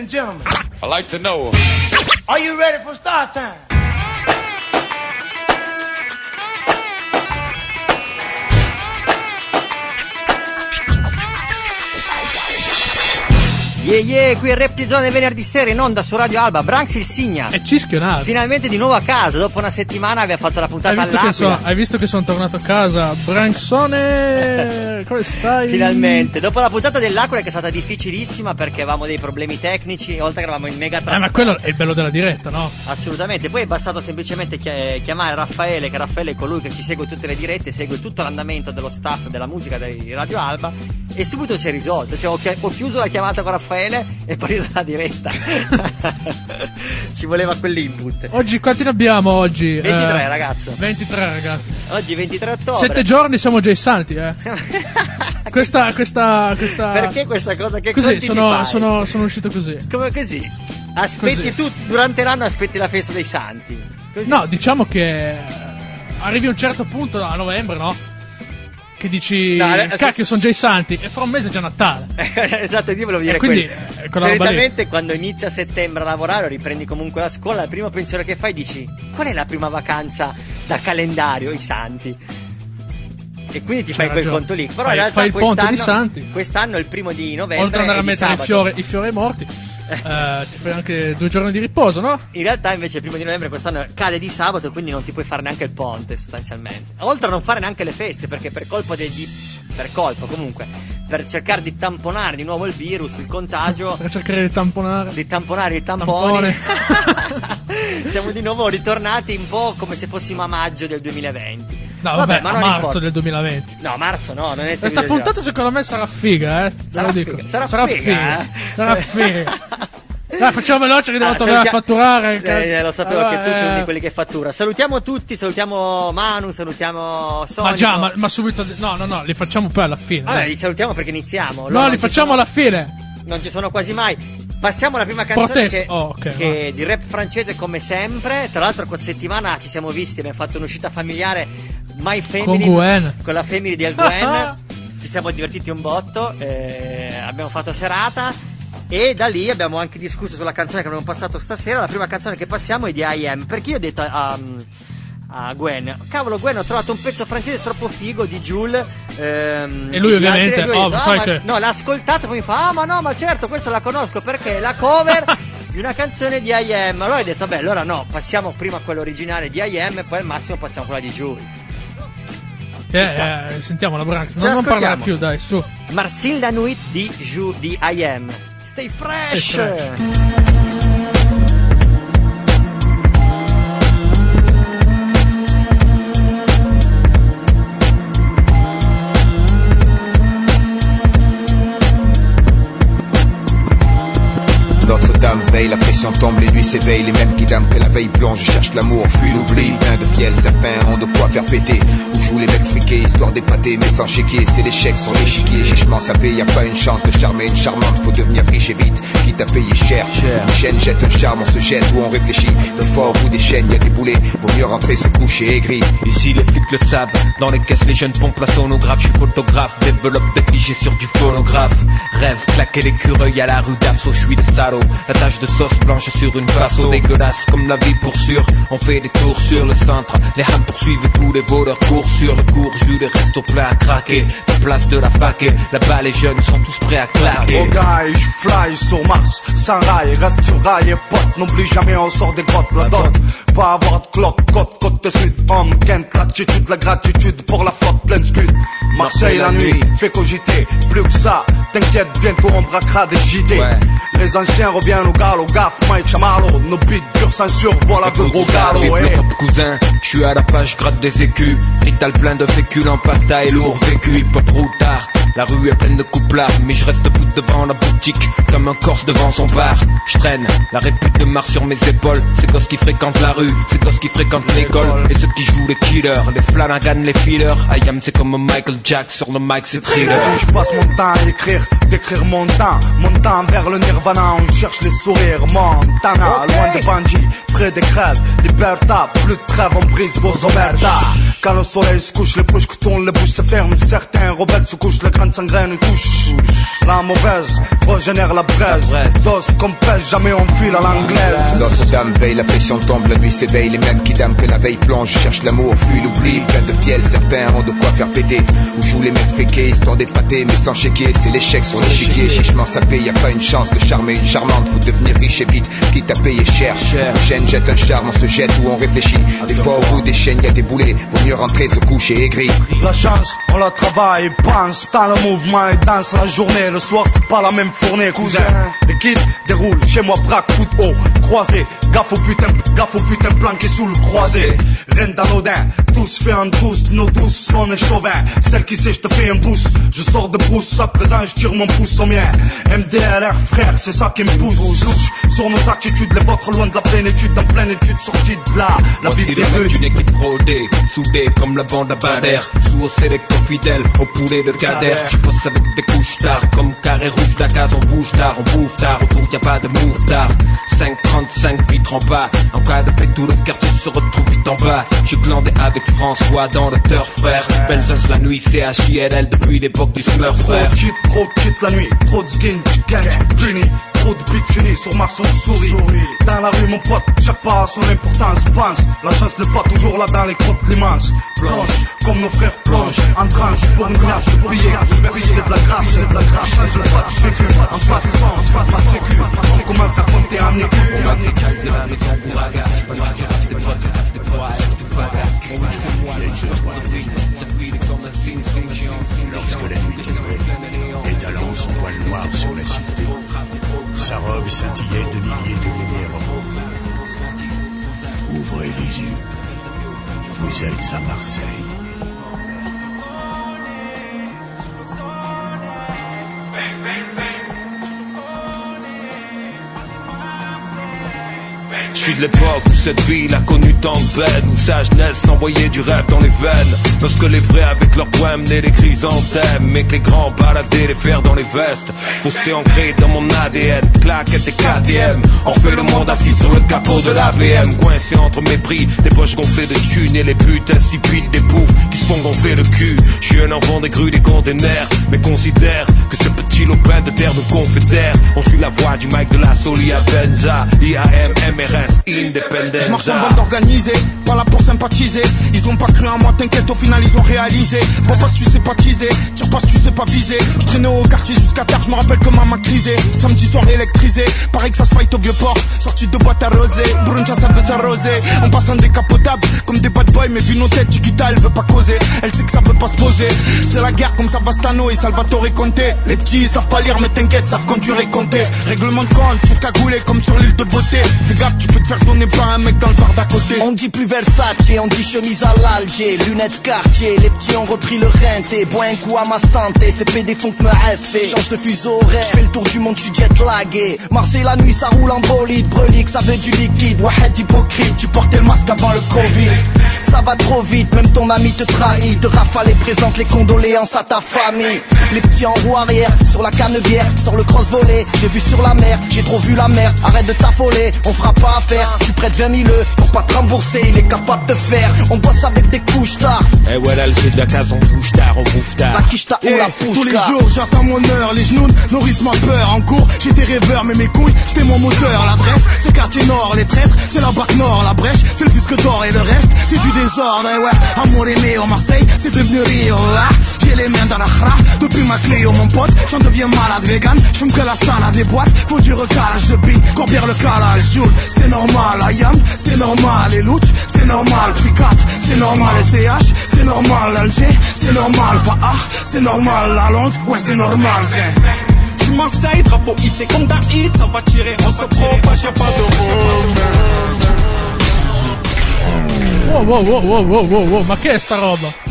and gentlemen, I'd like to know. are you ready for start time? Yeah yeah, qui è Reptizone venerdì sera in onda su Radio Alba, Branx il Signa. E Cischionato. Finalmente di nuovo a casa, dopo una settimana abbiamo fatto la Hai puntata che all'Aquila. so- hai visto che sono tornato a casa? Branxone, come stai? Finalmente, dopo la puntata dell'Aquila che è stata difficilissima perché avevamo dei problemi tecnici, oltre che eravamo in mega Eh, trasferta. ma quello è il bello della diretta, no? Assolutamente, poi è bastato semplicemente chi- chiamare Raffaele, che Raffaele è colui che ci segue tutte le dirette, segue tutto l'andamento dello staff della musica di Radio Alba e subito si è risolto. Cioè, ho, chi- ho chiuso la chiamata con Raffaele e poi la diretta. ci voleva quell'input. Oggi quanti ne abbiamo oggi? 23 Eh, ragazzo. 23 ragazzi. Oggi 23 ottobre. Sette giorni siamo già i santi, eh. Questa, questa, questa... Perché questa cosa che Così, sono, sono, sono uscito così. Come così? Aspetti Così. tu, durante l'anno aspetti la festa dei santi. Così. No, diciamo che arrivi a un certo punto a novembre, no? Che dici, No, adesso- cacchio, sono già i santi, e fra un mese è già Natale. esatto, io volevo dire E quindi, quello. eh. Solitamente quando inizi a settembre a lavorare o riprendi comunque la scuola, il primo pensiero che fai dici qual è la prima vacanza da calendario, i santi? E quindi ti C'hai fai quel ragione. conto lì. Però Fai- in realtà fai il ponte quest'anno, di Santi. quest'anno il primo di novembre Oltre ad andare è a mettere i fiori, i fiori morti, eh, ti fai anche due giorni di riposo, no? In realtà invece il primo di novembre quest'anno cade di sabato, quindi non ti puoi fare neanche il ponte sostanzialmente. Oltre a non fare neanche le feste, perché per colpa degli... per colpa comunque, per cercare di tamponare di nuovo il virus, il contagio, Per cercare di tamponare. di tamponare i tamponi. Tampone. Siamo di nuovo ritornati un po' come se fossimo a maggio del 2020. No, vabbè, ma a marzo importa. del 2020. No, marzo no, non è Questa puntata secondo me sarà figa, eh. Te Sarà lo dico. figa, sarà figa, eh. Sarà figa. Dai, facciamo veloce che devo Ah, tornare a salutia- fatturare. Eh, eh, lo sapevo Allora, che tu sei uno eh, di quelli che fattura. Salutiamo tutti, salutiamo Manu, salutiamo Sonico. Ma già, ma, ma subito. No, no, no, li facciamo poi alla fine. Vabbè, li salutiamo perché iniziamo. Loro no, li ci facciamo sono- alla fine. Non ci sono quasi mai. Passiamo alla prima canzone Protesta. che, Oh, ok, che di rap francese come sempre. Tra l'altro questa settimana ci siamo visti, abbiamo fatto un'uscita familiare My Family Con Gwen. con la family di Al Gwen. ci siamo divertiti un botto, eh, abbiamo fatto serata e da lì abbiamo anche discusso sulla canzone che abbiamo passato stasera. La prima canzone che passiamo è di I.M. Perché io ho detto a, a Gwen, cavolo Gwen ho trovato un pezzo francese troppo figo di Jules. ehm, E lui altri, ovviamente, e lui oh, detto, sai ma- che- No, l'ha ascoltato, poi mi fa, ah ma no, ma certo, questa la conosco perché è la cover di una canzone di I.M. Allora ho detto, vabbè, allora no, passiamo prima a quella originale di I.M. e poi al massimo passiamo a quella di Jules. Eh, eh, sentiamo la Branx. Ce Non, parlare più, dai, su. Marcin la Nuit di Ju di I.M. Stay fresh! Stay fresh. Pression tombe, les nuits s'éveillent, les mêmes qui dame que la veille plonge, cherchent l'amour, fuient l'oubli, plein de fiel, certains ont de quoi faire péter, où jouent les mecs friqués, histoire d'épater, mais sans chéquier, c'est l'échec sur l'échiquier, chichement sapé, y a pas une chance de charmer une charmante, faut devenir riche et vite, quitte à payer cher, une chaîne jette un charme, on se jette ou on réfléchit, fois au bout des chaînes, y a des boulets, vaut mieux rentrer se coucher aigri, Ici les flics le savent, dans les caisses les jeunes pompent la sonographe, je suis photographe, développe des sur du phonographe. Rêve, claquer l'écureuil à la rue d'Afso, je suis le salaud. La tache de sauce blanche sur une façon dégueulasse comme la vie pour sûr. On fait des tours sur le centre, les hams poursuivent tous les voleurs courent sur le cours, jus des restos pleins à craquer. La place de la fac et là-bas les jeunes sont tous prêts à claquer. Au gars, je fly sur Mars, sans rail, reste sur rail et pote, n'oublie jamais on sort des grottes, la dot, pas avoir de cloque, côte, côte de sud, homme, Kent, l'attitude, la gratitude pour la flotte pleine scud. Marseille la nuit, fait cogiter, plus que ça, t'inquiète, bientôt on braquera des JT. Ouais. Les anciens reviennent au galop, gaffe, Mike Chamalo, nos beats durs censure, voilà de gros galops, rap, cousin, je suis à la page, gratte des écus. Rital plein de féculents, pasta et lourd vécu. Hip hop routard, la rue est pleine de couplards. Mais je reste debout devant la boutique Comme un corse devant son bar. Je traîne la répute de Mars sur mes épaules. C'est gosses qui fréquentent la rue, c'est gosses qui fréquentent l'école. Et ceux qui jouent les killers, les Flanagan, les fillers. I am c'est comme Michael Jack sur le mic c'est thriller. Si je passe mon temps à écrire, d'écrire mon temps, mon temps vers le nirvana, on cherche les sourires, Montana, loin des bandits, près des crèves, Liberta, plus de trêve, on brise vos omertas. Quand le soleil se couche, les bouches que tournent, les bouches se ferment, certains rebelles se couchent, les quand ça graine touche. La mauvaise régénère la braise. Dos comme pêche, jamais on file à l'anglaise. Notre-Dame veille, la pression tombe, la nuit s'éveille. Les mêmes qui dament que la veille plonge, cherchent l'amour, fuient l'oubli. Plein de fiel, certains ont de quoi faire péter. Où jouent les mecs féqués, histoire d'épater, mais sans chéquer. C'est l'échec sur l'échiquier, chichement sapé. Y a pas une chance de charmer une charmante. Faut devenir riche et vite, quitte à payer cher. Chaîne jette un charme, on se jette ou on réfléchit. Des fois au bout des chaînes, y a des boulets. Vaut mieux rentrer, se coucher aigri. La chance, on la travaille, pense dans le mouvement et danse la journée. Le soir, c'est pas la même fournée, cousin. Les kids déroulent chez moi, braque, de haut, croisé. Gaffe au putain, gaffe au putain planqué sous le croisé. Reine d'anodin, tous fait un douce, nos douces, on est chauvin. Celle qui sait, je te fais un boost. Je sors de brousse, à présent, je tire mon pouce au mien. MDLR, frère, c'est ça qui me pousse. Louche sur nos attitudes, les vôtres loin de la plénitude, en pleine étude, sortie de là. La vie des rues. d'une équipe rodée, soudée comme la bande à Bader, sous au sélecteur fidèle, au poulet de Kader. Je bosse avec des couches tard, comme carré rouge, la case on bouge tard, on bouffe tard, autour y a pas de move tard. 535 vitres en bas, en cas de paix tout le quartier se retrouve vite en bas. J'ai glandé avec François dans le turf frère, Benzos la nuit, CHILL depuis l'époque du Smurf Trop frère. de shit, trop shit la nuit, trop de skin, puni, trop de unis sur Mars on sourit. Dans la rue mon pote, chaque pas son importance, pense, la chance n'est pas toujours là dans les crottes l'immense. Plonge, comme nos frères plongent, en tranche, pour une glace, je merci c'est de la grâce, c'est de la grâce, change le pas de vécu, en de sang, en de ma sécu, on commence à compter en écu. Lorsque la nuit tombait, étalant son noir sur la cité, sa robe scintillait de milliers de lumières. Ouvrez les yeux. Vous êtes à Marseille. Je suis de l'époque où cette ville a connu tant de peine Où sa jeunesse envoyait du rêve dans les veines. Lorsque les vrais avec leurs poèmes menaient les chrysanthèmes Mais que les grands baladaient les fers dans les vestes. Fossé ancré dans mon ADN Claquettes et KTM On fait le monde assis sur le capot de la BM Coincé entre mes prix Des poches gonflées de thunes et les putes insipides des poufs Qui se font gonfler le cul. Je suis un enfant des grues des containers Mais considère que ce de terre confédère On suit la voie du mic de la Soli à Benza IAM, MRS, Independence Je marche en bande organisée, pas là pour sympathiser. Ils ont pas cru en moi, t'inquiète, au final ils ont réalisé. Vois pas si tu sais pas teaser, tire pas si tu sais pas viser. Je traînais au quartier jusqu'à tard, je me rappelle comment m'a crisé. Samedi soir électrisé, pareil que ça se fight au vieux port. Sorti de boîte arrosée, Bruncha ça veut s'arroser. On passe en décapotable, comme des bad boys, mais vu nos têtes, Chiquita elle veut pas causer. Elle sait que ça peut pas se poser. C'est la guerre comme Savastano et Salvatore Conte. Les petits savent pas lire, mais t'inquiète, savent conduire et compter. Règlement de compte, tout cagoulé comme sur l'île de beauté. Fais gaffe, tu peux te faire donner par un mec dans le bar d'à côté. On dit plus Versace, on dit chemise à l'Alger, lunettes quartier, les petits ont repris le renté, bois un coup à ma santé, ces PD font que me rester, change de fuseau horaire, fais le tour du monde, suis jet lagué, Marseille la nuit ça roule en bolide, brelique, ça veut du liquide, Wahed hypocrite, tu portais le masque avant le Covid, ça va trop vite, même ton ami te trahit, de rafale et présente les condoléances à ta famille, les petits en roue arrière, sur la canebière, sur le cross volé, j'ai vu sur la mer, j'ai trop vu la mer, arrête de t'affoler, on fera pas affaire, tu prêtes 20 000 euros pour pas te rembourser, il est capable de faire, on bosse avec des couches tard, Eh ouais, l'Alger de la case, on bouge tard, on bouffe la tard. quiche ou Eh, la pousse tous les jours j'attends mon heure, les genoux nourrissent ma peur. En cours j'étais rêveur mais mes couilles c'était mon moteur. L'adresse c'est quartier nord, les traîtres c'est la bac nord La brèche c'est le disque d'or et le reste c'est du désordre. Et ouais, amour aimé au Marseille c'est devenu Rio. Ah, J'ai les mains dans la khra depuis ma clé oh mon pote J'en deviens malade vegan, j'fume que la salade des boîtes Faut du recalage de billes, combien le calage Joule, c'est normal, Ayam, c'est normal. Les Louch, c'est normal, Picat, c'est normal. Les CH, c'est normal, Alger, c'est normal. Fahar, c'est normal, la Londres, ouais c'est normal. Je suis Marseille, drapeau hissé comme d'un hit, ça va tirer, on se propage, y'a pas de Wow, wow, wow, wow, wow, wow, wow, ma che è sta roba?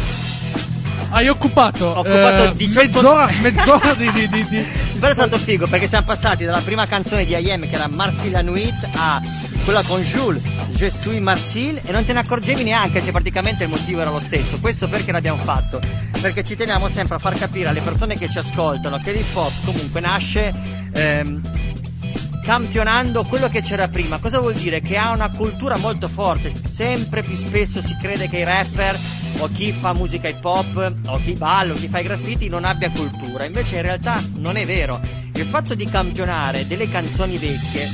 Hai occupato, Ho occupato eh, 18 mezz'ora, mezz'ora di, di, di, di- Però è stato figo perché siamo passati dalla prima canzone di IM che era Marseille la Nuit a quella con Jules, Je suis Marseille e non te ne accorgevi neanche, cioè praticamente il motivo era lo stesso. Questo perché l'abbiamo fatto? Perché ci teniamo sempre a far capire alle persone che ci ascoltano che l'hip hop comunque nasce ehm, campionando quello che c'era prima. Cosa vuol dire? Che ha una cultura molto forte. Sempre più spesso si crede che i rapper o chi fa musica hip hop o chi balla o chi fa i graffiti non abbia cultura. Invece in realtà non è vero. Il fatto di campionare delle canzoni vecchie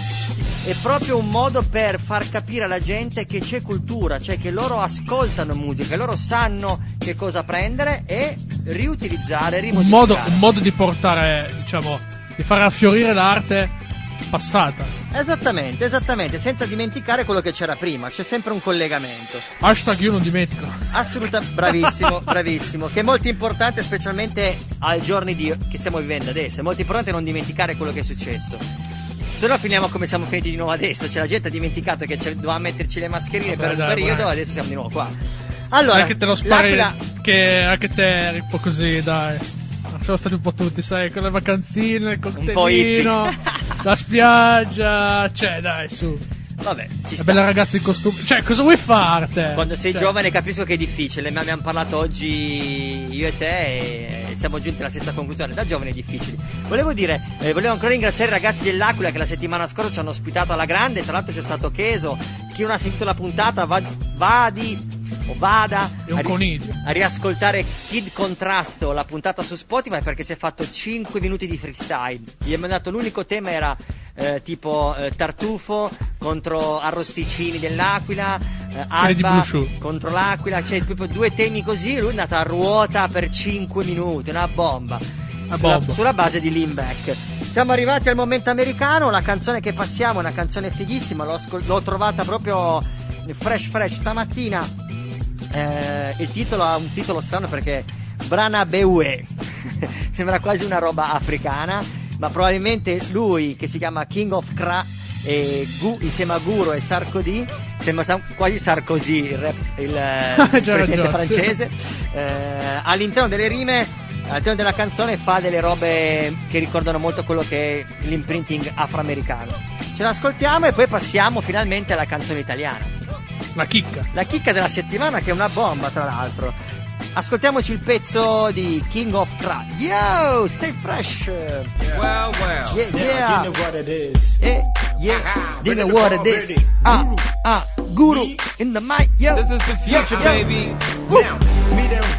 è proprio un modo per far capire alla gente che c'è cultura, cioè che loro ascoltano musica, loro sanno che cosa prendere e riutilizzare, Un rimodificare. modo, un modo di portare, diciamo, di far affiorire l'arte passata. Esattamente, esattamente, senza dimenticare quello che c'era prima, c'è sempre un collegamento. Hashtag io non dimentico. Assolutamente, bravissimo, bravissimo, che è molto importante specialmente ai giorni di, che stiamo vivendo adesso, è molto importante non dimenticare quello che è successo. Se no finiamo come siamo finiti di nuovo adesso, cioè la gente ha dimenticato che doveva metterci le mascherine Vabbè, per un dai, periodo, vai. adesso siamo di nuovo qua. Allora, anche te lo spari, che anche te un po' così, dai. Siamo stati un po' tutti, sai, con le vacanzine, il cocktailino, la spiaggia, cioè, dai, su. Vabbè, ci sta. bella ragazza in costume. Cioè, cosa vuoi fare te? Quando sei Cioè, giovane capisco che è difficile, ma abbiamo parlato oggi io e te e siamo giunti alla stessa conclusione. Da giovani è difficile. Volevo dire, eh, volevo ancora ringraziare i ragazzi dell'Aquila che la settimana scorsa ci hanno ospitato alla grande. Tra l'altro c'è stato Cheso. Chi non ha sentito la puntata, va- vadi o vada È a, ri- a riascoltare Kid Contrasto, la puntata su Spotify perché si è fatto 5 minuti di freestyle. Gli abbiamo dato l'unico tema era eh, tipo eh, tartufo contro arrosticini dell'Aquila, eh, Alba contro l'Aquila, cioè proprio due temi così, lui è andato a ruota per 5 minuti, una bomba. Una Sulla, bomba. sulla base di Limbeck. Siamo arrivati al momento americano, la canzone che passiamo è una canzone fighissima, l'ho, l'ho trovata proprio fresh fresh stamattina. Eh, il titolo ha un titolo strano perché Brana Beue sembra quasi una roba africana, ma probabilmente lui che si chiama King of Kra e Gu- insieme a Guru e Sarkozy sembra quasi Sarkozy il, rap, il, il presidente francese. Eh, all'interno delle rime all'interno della canzone fa delle robe che ricordano molto quello che è l'imprinting afroamericano. Ce l'ascoltiamo e poi passiamo finalmente alla canzone italiana La chicca. la chicca della settimana che è una bomba tra l'altro. Ascoltiamoci il pezzo di King of Crack yo stay fresh. Well, well. yeah yeah you know what it is. yeah. Yeah Bring Dinner the what it is. ah ah guru in the mic. Yo This is the future, yo, yo. baby. Now,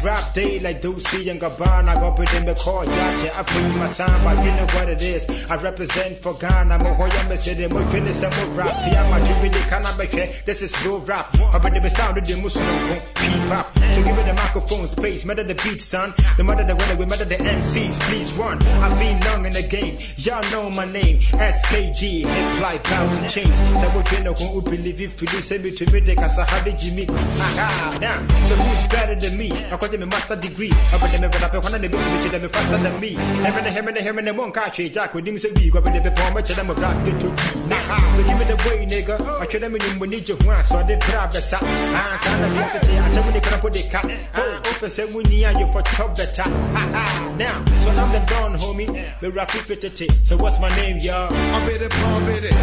rap day like Doocy and Gabbana. Go put in the call, Yacha. I feel my sound, but you know what it is. I represent for Ghana. Mohoya me say them, we finish some more rap. Yeah, my dream, they cannot make it. This is real rap. I bet the sound of the Muslim up. So give me the microphone space, matter the beat, son. The mother the weather, we matter the MCs. Please run. I've been long in the game. Y'all know my name. SKG, hip fly, bound to change. So what you know, who believe if you me to me, they can say, how did you meet? So who's better than me? I got a master degree. I bet them rap, one of the bitch, which them faster than me. Him and him and him and one catch Jack with him say we go, but they perform much them a rap, they took Nah, so give me the way, nigga. I show them in when you one, so they grab the sack. Ah, son of you, I show when they can put the cat. Oh, open say we need you for chop the tap. Ha ha, now, so I'm the don, homie. The rap it, So what's my name, y'all? Pump it, pump it.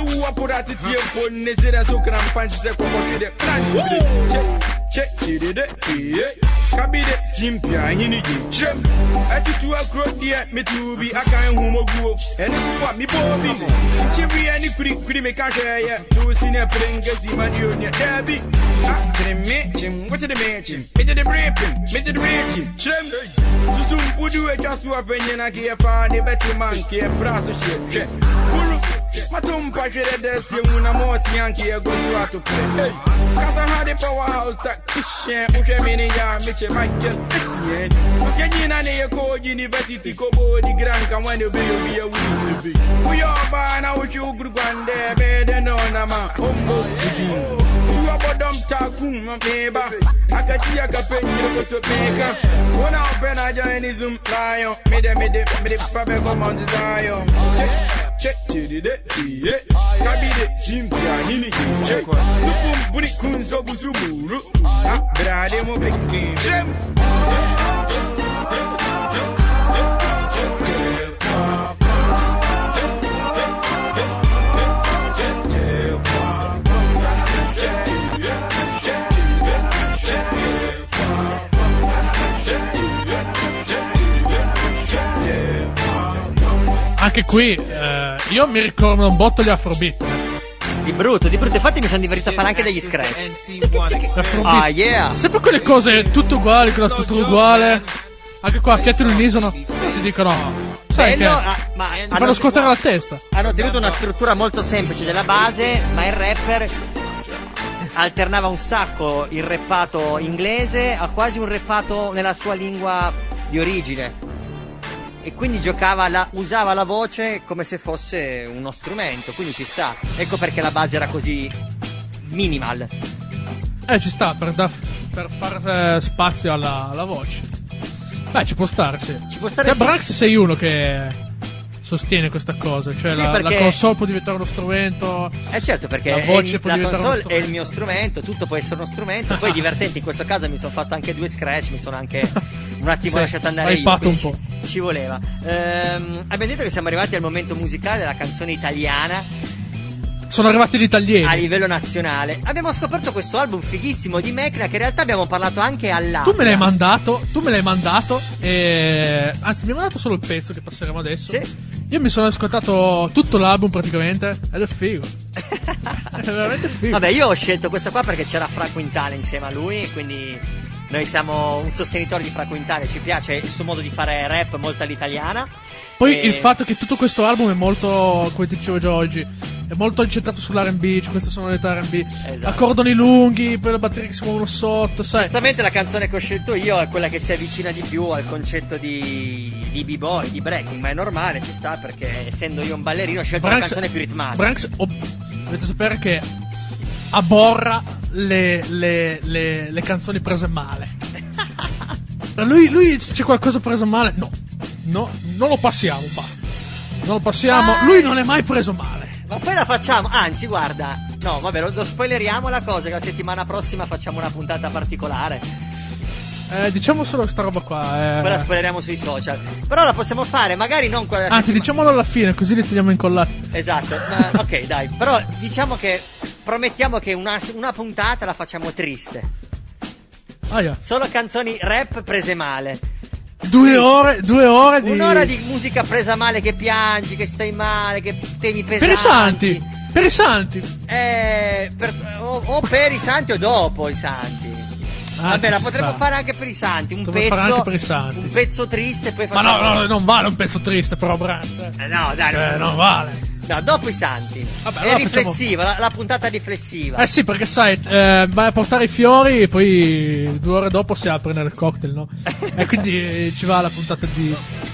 ou apura titi e pone zira zukra mpanji se komo kide kran zikri Che, che, kiride, iye Kabide simpia hini jichem Etitu akro diye mitubi akan humo guo Eni suwa mi bobi Chibi eni kuri kuri me kansheye Tu sine prenge zima diyo nye debi Akre mechim, wati de mechim Ete de breaking, mete de brechim Chem, susum pudu e wa afenye na kiye fane beti man kiye praso shepche Kulu Matumpa Shredders, you win a mossy and she goes out to play. Casa had a powerhouse tactician, Uchemini, Mitch Michael, Christian. Ukenina, Nako, University, Kobo, the Granca, when you be a wee. We are by now, you group one day, bed and on a man, Ombo. Bottom Takum, neighbor. I can see a captain, you go to Baker. Open a journalism lion, made a made it, made it, Papa, come on, desire. ce ceri de fiye kabile simpiya nini ce zubun buri kun so busu buru a birade mu bekin jim Anche qui eh io mi ricordo un botto gli afrobeat. Di brutto, di brutto. Infatti mi sono divertito a fare anche degli scratch. Afrobeat. Ah, yeah. Sempre quelle cose tutte uguali, con la struttura uguale. Anche qua, Fiat unisono. Ti dicono, sai Bello, che... ah, ma Ti hanno- fanno scuotere la testa. Hanno tenuto una struttura molto semplice della base, ma il rapper alternava un sacco il reppato inglese a quasi un reppato nella sua lingua di origine. E quindi giocava la, usava la voce come se fosse uno strumento, quindi ci sta. Ecco perché la base era così minimal. Eh, ci sta, per, da- per fare eh, spazio alla, alla voce. Beh, ci può stare, sì. Ci può stare Te, sì. Brax sei uno che sostiene questa cosa, cioè Sì, la, la perché- console può diventare uno strumento. Eh certo, perché La voce il- può la diventare uno console è il mio strumento, tutto può essere uno strumento. Poi divertente, in questo caso mi sono fatto anche due scratch, mi sono anche un attimo Sì, lasciato andare io. un quindi ci- Ci voleva. Ehm, abbiamo detto che siamo arrivati al momento musicale della canzone italiana Sono arrivati gli italiani. a livello nazionale. Abbiamo scoperto questo album fighissimo di Mecna che in realtà abbiamo parlato anche all'Aquila. Tu me l'hai mandato, tu me l'hai mandato, e... anzi mi hai mandato solo il pezzo che passeremo adesso. Io mi sono ascoltato tutto l'album praticamente ed è figo. è veramente figo. Vabbè, io ho scelto questo qua perché c'era Fra Quintale insieme a lui, quindi noi siamo un sostenitore di Fra Quintale, ci piace il suo modo di fare rap molto all'italiana. Poi E- il fatto che tutto questo album è molto, come dicevo già oggi, è molto incentrato sull'R&B, c'è questa sonorità R&B, Esatto. accordoni lunghi, poi le batterie che si muovono sotto, sai. Giustamente la canzone che ho scelto io è quella che si avvicina di più al concetto di, di b-boy, di breaking, ma è normale, ci sta perché essendo io un ballerino ho scelto Branks- la canzone più ritmata. Branks, oh, dovete sapere che aborra le, le, le, le canzoni prese male. Lui, lui c'è qualcosa preso male, no, no, non lo passiamo, pa. Non lo passiamo, Ah. lui non è mai preso male. Ma poi la facciamo, anzi guarda, no vabbè lo, lo spoileriamo la cosa che la settimana prossima facciamo una puntata particolare, Eh, diciamo solo questa roba qua. eh. poi la spoileriamo sui social, però la possiamo fare, magari non quella Anzi, settimana- diciamolo alla fine, così li teniamo incollati. Esatto, ma- ok dai, però diciamo che promettiamo che una, una puntata la facciamo triste, Ah, yeah. solo canzoni rap prese male. Due ore, due ore di. Un'ora di musica presa male che piangi, che stai male, che temi pesanti. Per i santi! Per i santi! Eh, per- o, o per i santi o dopo i santi. Ah, Vabbè, la potremmo fare anche per i santi. Un Potremmo pezzo, fare anche per i santi. un pezzo triste, poi Ma facciamo. no, no, non vale un pezzo triste, però, Branks. Eh, no, dai, Eh, non vale. No, dopo i santi. Vabbè, è allora riflessiva, la, la puntata riflessiva. Eh sì, perché sai, eh, vai a portare i fiori e poi due ore dopo si apre nel cocktail, no? e quindi ci va la puntata di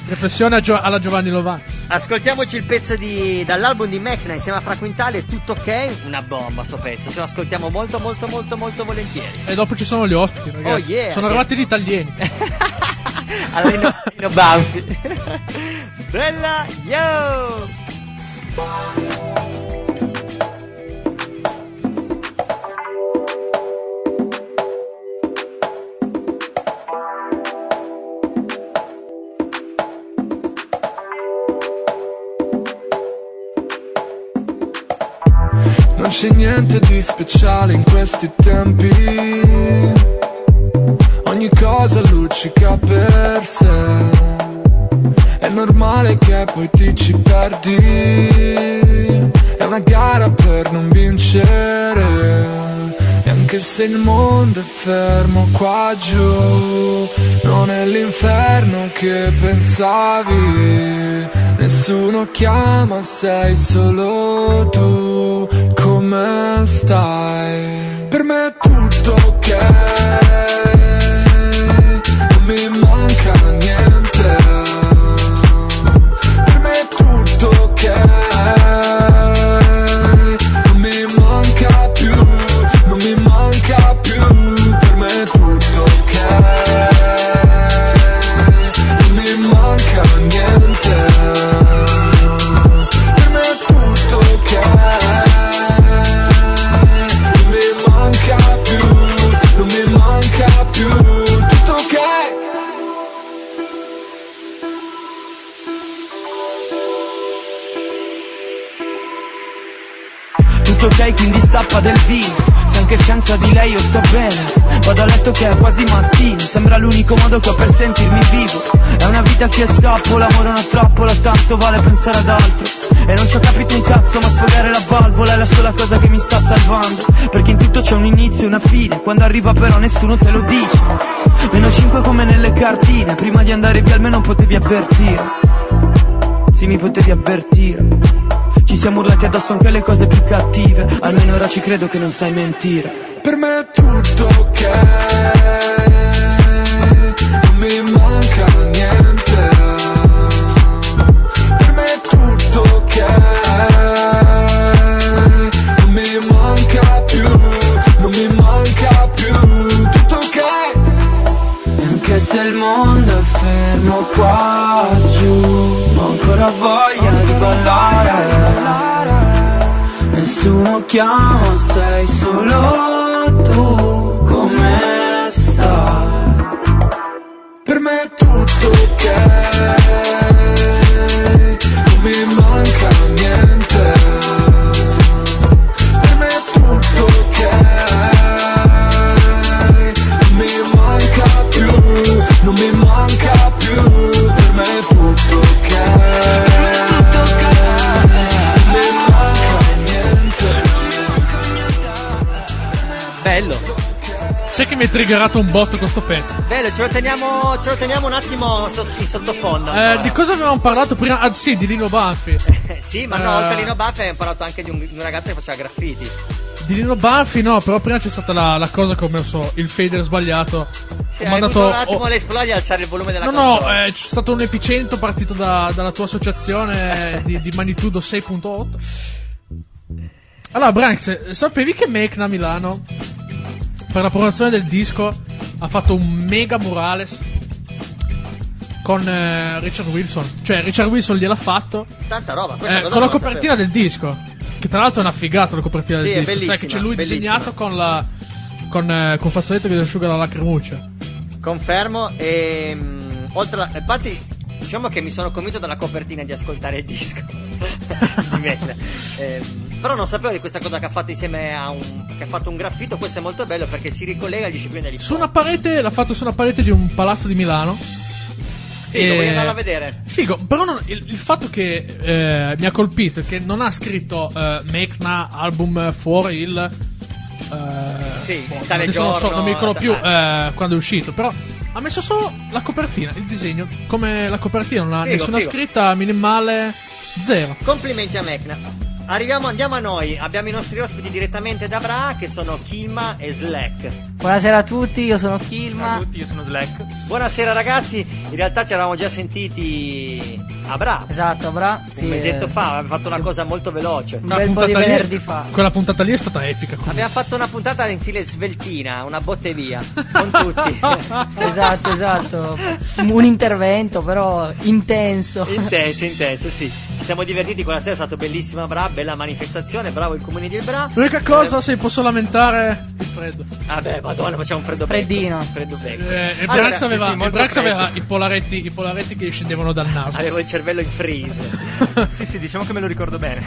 riflessione Gio- alla Giovanni Lovani. Ascoltiamoci il pezzo di, dall'album di Mecna insieme a Fra Quintale, tutto ok? Una bomba sto pezzo, ce lo ascoltiamo molto molto molto molto volentieri. E dopo ci sono gli ospiti, ragazzi. Oh, yeah. Sono arrivati gli italiani. Allora, Banfi. Bella, yo! Non c'è niente di speciale in questi tempi. Ogni cosa luccica per sé. Normale che poi ti ci perdi. È una gara per non vincere. E anche se il mondo è fermo qua giù, non è l'inferno che pensavi. Nessuno chiama, sei solo tu. Come stai? Per me è tutto ok. Quasi mattino. Sembra l'unico modo che ho per sentirmi vivo. È una vita che scappo, è troppo La tanto vale pensare ad altro. E non ci ho capito un cazzo ma sfogare la valvola È la sola cosa che mi sta salvando. Perché in tutto c'è un inizio e una fine. Quando arriva però nessuno te lo dice. Meno 5 come nelle cartine. Prima di andare via almeno potevi avvertire. Sì mi potevi avvertire. Ci siamo urlati addosso anche le cose più cattive. Almeno ora ci credo che non sai mentire Per me è tutto ok. Non mi manca niente. Per me è tutto ok. Non mi manca più Non mi manca più. Tutto ok. Anche se il mondo è fermo qua giù Ho ancora voglia di ballare. Nessuno chiama, sei solo tu Sai che mi hai triggerato un botto questo pezzo? Bello, ce lo teniamo, ce lo teniamo un attimo sotto- in sottofondo. Eh, di cosa avevamo parlato prima? Ah, sì, di Lino Banfi. sì, ma no, Eh. oltre a Lino Buff abbiamo parlato anche di un, di un ragazzo che faceva graffiti. Di Lino Banfi, no, però prima c'è stata la, la cosa che ho messo il fader sbagliato. Sì, ho mandato. un attimo ho- l'esplosione di alzare il volume della No, no, console. eh, c'è stato un epicentro partito da- dalla tua associazione di, di magnitudo 6.8. Allora, Branks, sapevi che Mekna a Milano per la promozione del disco ha fatto un mega murales con eh, Richard Wilson? Cioè, Richard Wilson gliel'ha fatto Tanta roba. eh, con la copertina del disco. Che tra l'altro è una figata la copertina Sì, del disco. Sai che c'è lui bellissima. disegnato con la. con, eh, con fazzoletto che si asciuga la lacrimuccia. Confermo. E mm, oltre a. Infatti, diciamo che mi sono convinto dalla copertina di ascoltare il disco. Di Mekna. Però non sapevo di questa cosa che ha fatto insieme a un. che ha fatto un graffito. Questo è molto bello perché si ricollega alle discipline dell'hip Su una parete, l'ha fatto su una parete di un palazzo di Milano. Figo, voglio andarlo a vedere. Figo, però non- il, il fatto che eh, mi ha colpito è che non ha scritto eh, Mekna album fuori il. eh, Sì, boh, tale adesso non, so, giorno, non mi ricordo più ah. eh, quando è uscito, però ha messo solo la copertina, il disegno, come la copertina, non ha Figo, nessuna figo. scritta minimale, zero. Complimenti a Mekna. Arriviamo, andiamo a noi. Abbiamo i nostri ospiti direttamente da Bra, che sono Kilma e Slack. Buonasera a tutti, io sono Kilma. io sono Slack. Buonasera ragazzi, in realtà ci eravamo già sentiti a Bra. Esatto, Bra. Un Sì, mesetto eh, fa, abbiamo fatto una cosa molto veloce. Un bel po' di venerdì fa. Quella puntata lì è stata epica. Abbiamo fatto una puntata in stile sveltina, una botte via, con tutti. esatto, esatto. Un intervento, però intenso. Intenso, intenso, sì. Ci siamo divertiti quella sera, è stato bellissima Bra, bella manifestazione, bravo il comune di Bra. L'unica cosa, se posso lamentare, il freddo. Vabbè, madonna, facciamo un freddo Freddino. becco. Freddo becco. Eh, il Allora, Brax aveva, sì, sì, Brax aveva i, polaretti, i polaretti che gli scendevano dal naso. Avevo il cervello in freeze. sì, sì, diciamo che me lo ricordo bene.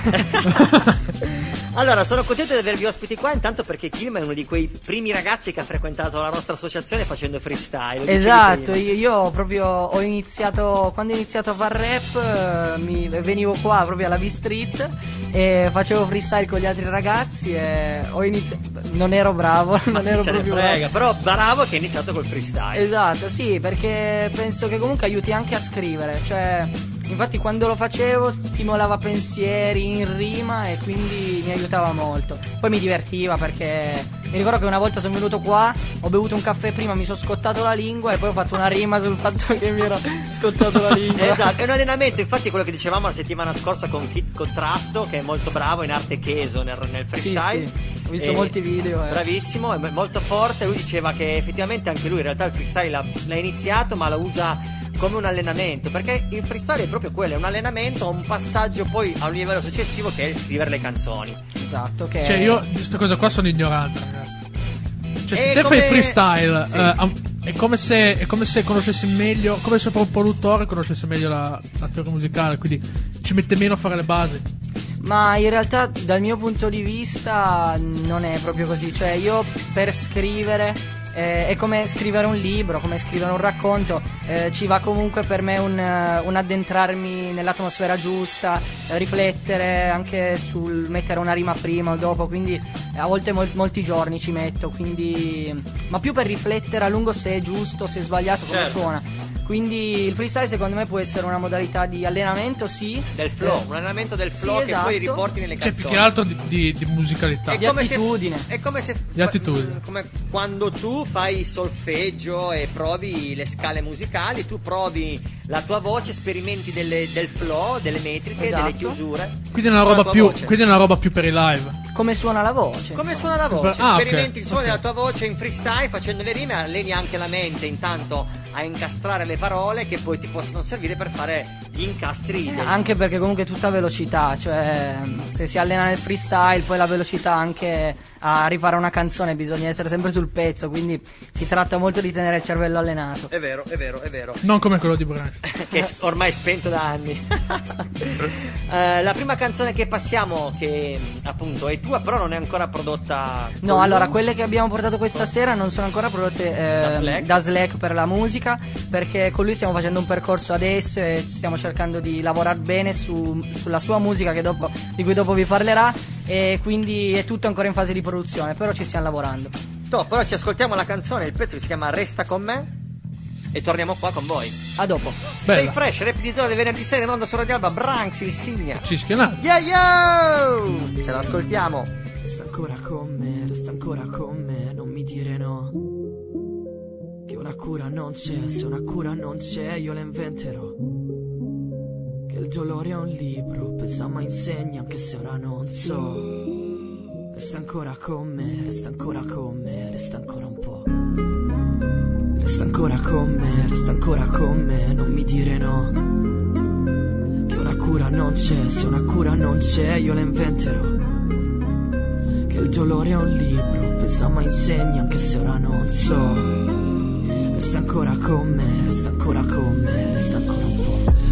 Allora, sono contento di avervi ospiti qua, intanto perché Kilma è uno di quei primi ragazzi che ha frequentato la nostra associazione facendo freestyle. Esatto, io, io proprio ho iniziato, quando ho iniziato a far rap, eh, mi, venivo qua proprio alla V-Street e facevo freestyle con gli altri ragazzi e ho iniziato, non ero bravo, Ma non ero proprio frega, bravo. però bravo che ha iniziato col freestyle. Esatto, sì, perché penso che comunque aiuti anche a scrivere, cioè infatti quando lo facevo stimolava pensieri in rima e quindi mi aiutava molto. Poi mi divertiva perché mi ricordo che una volta sono venuto qua, ho bevuto un caffè prima, mi sono scottato la lingua e poi ho fatto una rima sul fatto che mi ero scottato la lingua. Esatto, è un allenamento, infatti quello che dicevamo la settimana scorsa con Kit Contrasto, che è molto bravo in arte cheso nel, nel freestyle. Sì, sì, ho visto E- molti video. eh. Bravissimo, è molto forte. Lui diceva che effettivamente anche lui in realtà il freestyle l'ha, l'ha iniziato, ma lo usa come un allenamento. Perché il freestyle è proprio quello, è un allenamento, un passaggio poi a un livello successivo che è scrivere le canzoni. Esatto, che Cioè, io di queste cose qua sono ignorante, ragazzi. Cioè, se È te come- fai freestyle, Sì. eh, è, come se, è come se conoscessi meglio, come se proprio un produttore conoscesse meglio la, la teoria musicale, quindi ci mette meno a fare le basi. Ma in realtà dal mio punto di vista non è proprio così, cioè io per scrivere eh, è come scrivere un libro, come scrivere un racconto, eh, ci va comunque per me un, eh, un addentrarmi nell'atmosfera giusta, eh, riflettere anche sul mettere una rima prima o dopo, quindi eh, a volte mol- molti giorni ci metto, quindi, ma più per riflettere a lungo se è giusto, se è sbagliato, come Certo. suona. Quindi il freestyle secondo me può essere una modalità di allenamento, sì. Del flow, Eh, un allenamento del sì, flow che esatto. poi riporti nelle Cioè, canzoni. più che altro di, di- di musicalità. È come se- è come se Di attitudine. come quando tu fai solfeggio e provi le scale musicali, tu provi la tua voce, sperimenti delle- del flow, delle metriche, Esatto. delle chiusure. Quindi è una roba più, voce. quindi è una roba più per i live. Come suona la voce? Come suona la voce? Ah, Sperimenti il suono ok. della tua voce in freestyle facendo le rime, alleni anche la mente intanto a incastrare le parole che poi ti possono servire per fare gli incastri. Eh, Anche perché comunque è tutta velocità, cioè se si allena nel freestyle poi la velocità anche a rifare una canzone bisogna essere sempre sul pezzo, quindi si tratta molto di tenere il cervello allenato. È vero, è vero, è vero. Non come quello di Branks. che è ormai spento da anni. Eh, la prima canzone che passiamo, che appunto è tua, però non è ancora prodotta. No, allora quelle che abbiamo portato questa sera non sono ancora prodotte eh, Da Slack? da Slack per la musica, perché con lui stiamo facendo un percorso adesso e stiamo cercando di lavorare bene su- sulla sua musica che dopo- di cui dopo vi parlerà e quindi è tutto ancora in fase di produzione, però ci stiamo lavorando. Top, però ci ascoltiamo la canzone, il pezzo che si chiama Resta con me. E torniamo qua con voi. A dopo. Stay fresh, repetitore di venerdì sera in onda su Radio Alba, Branks, il Signa. Ci schionato. Yeah, yo! Ce l'ascoltiamo. Resta ancora con me, resta ancora con me, non mi dire no. Una cura non c'è, se una cura non c'è io la inventerò. Che il dolore è un libro, pesa ma insegna anche se ora non so. Resta ancora con me, resta ancora con me, resta ancora un po'. Resta ancora con me, resta ancora con me, non mi dire no. Che una cura non c'è, se una cura non c'è io la inventerò. Che il dolore è un libro, pesa ma insegna anche se ora non so. Sta ancora con me, sta ancora.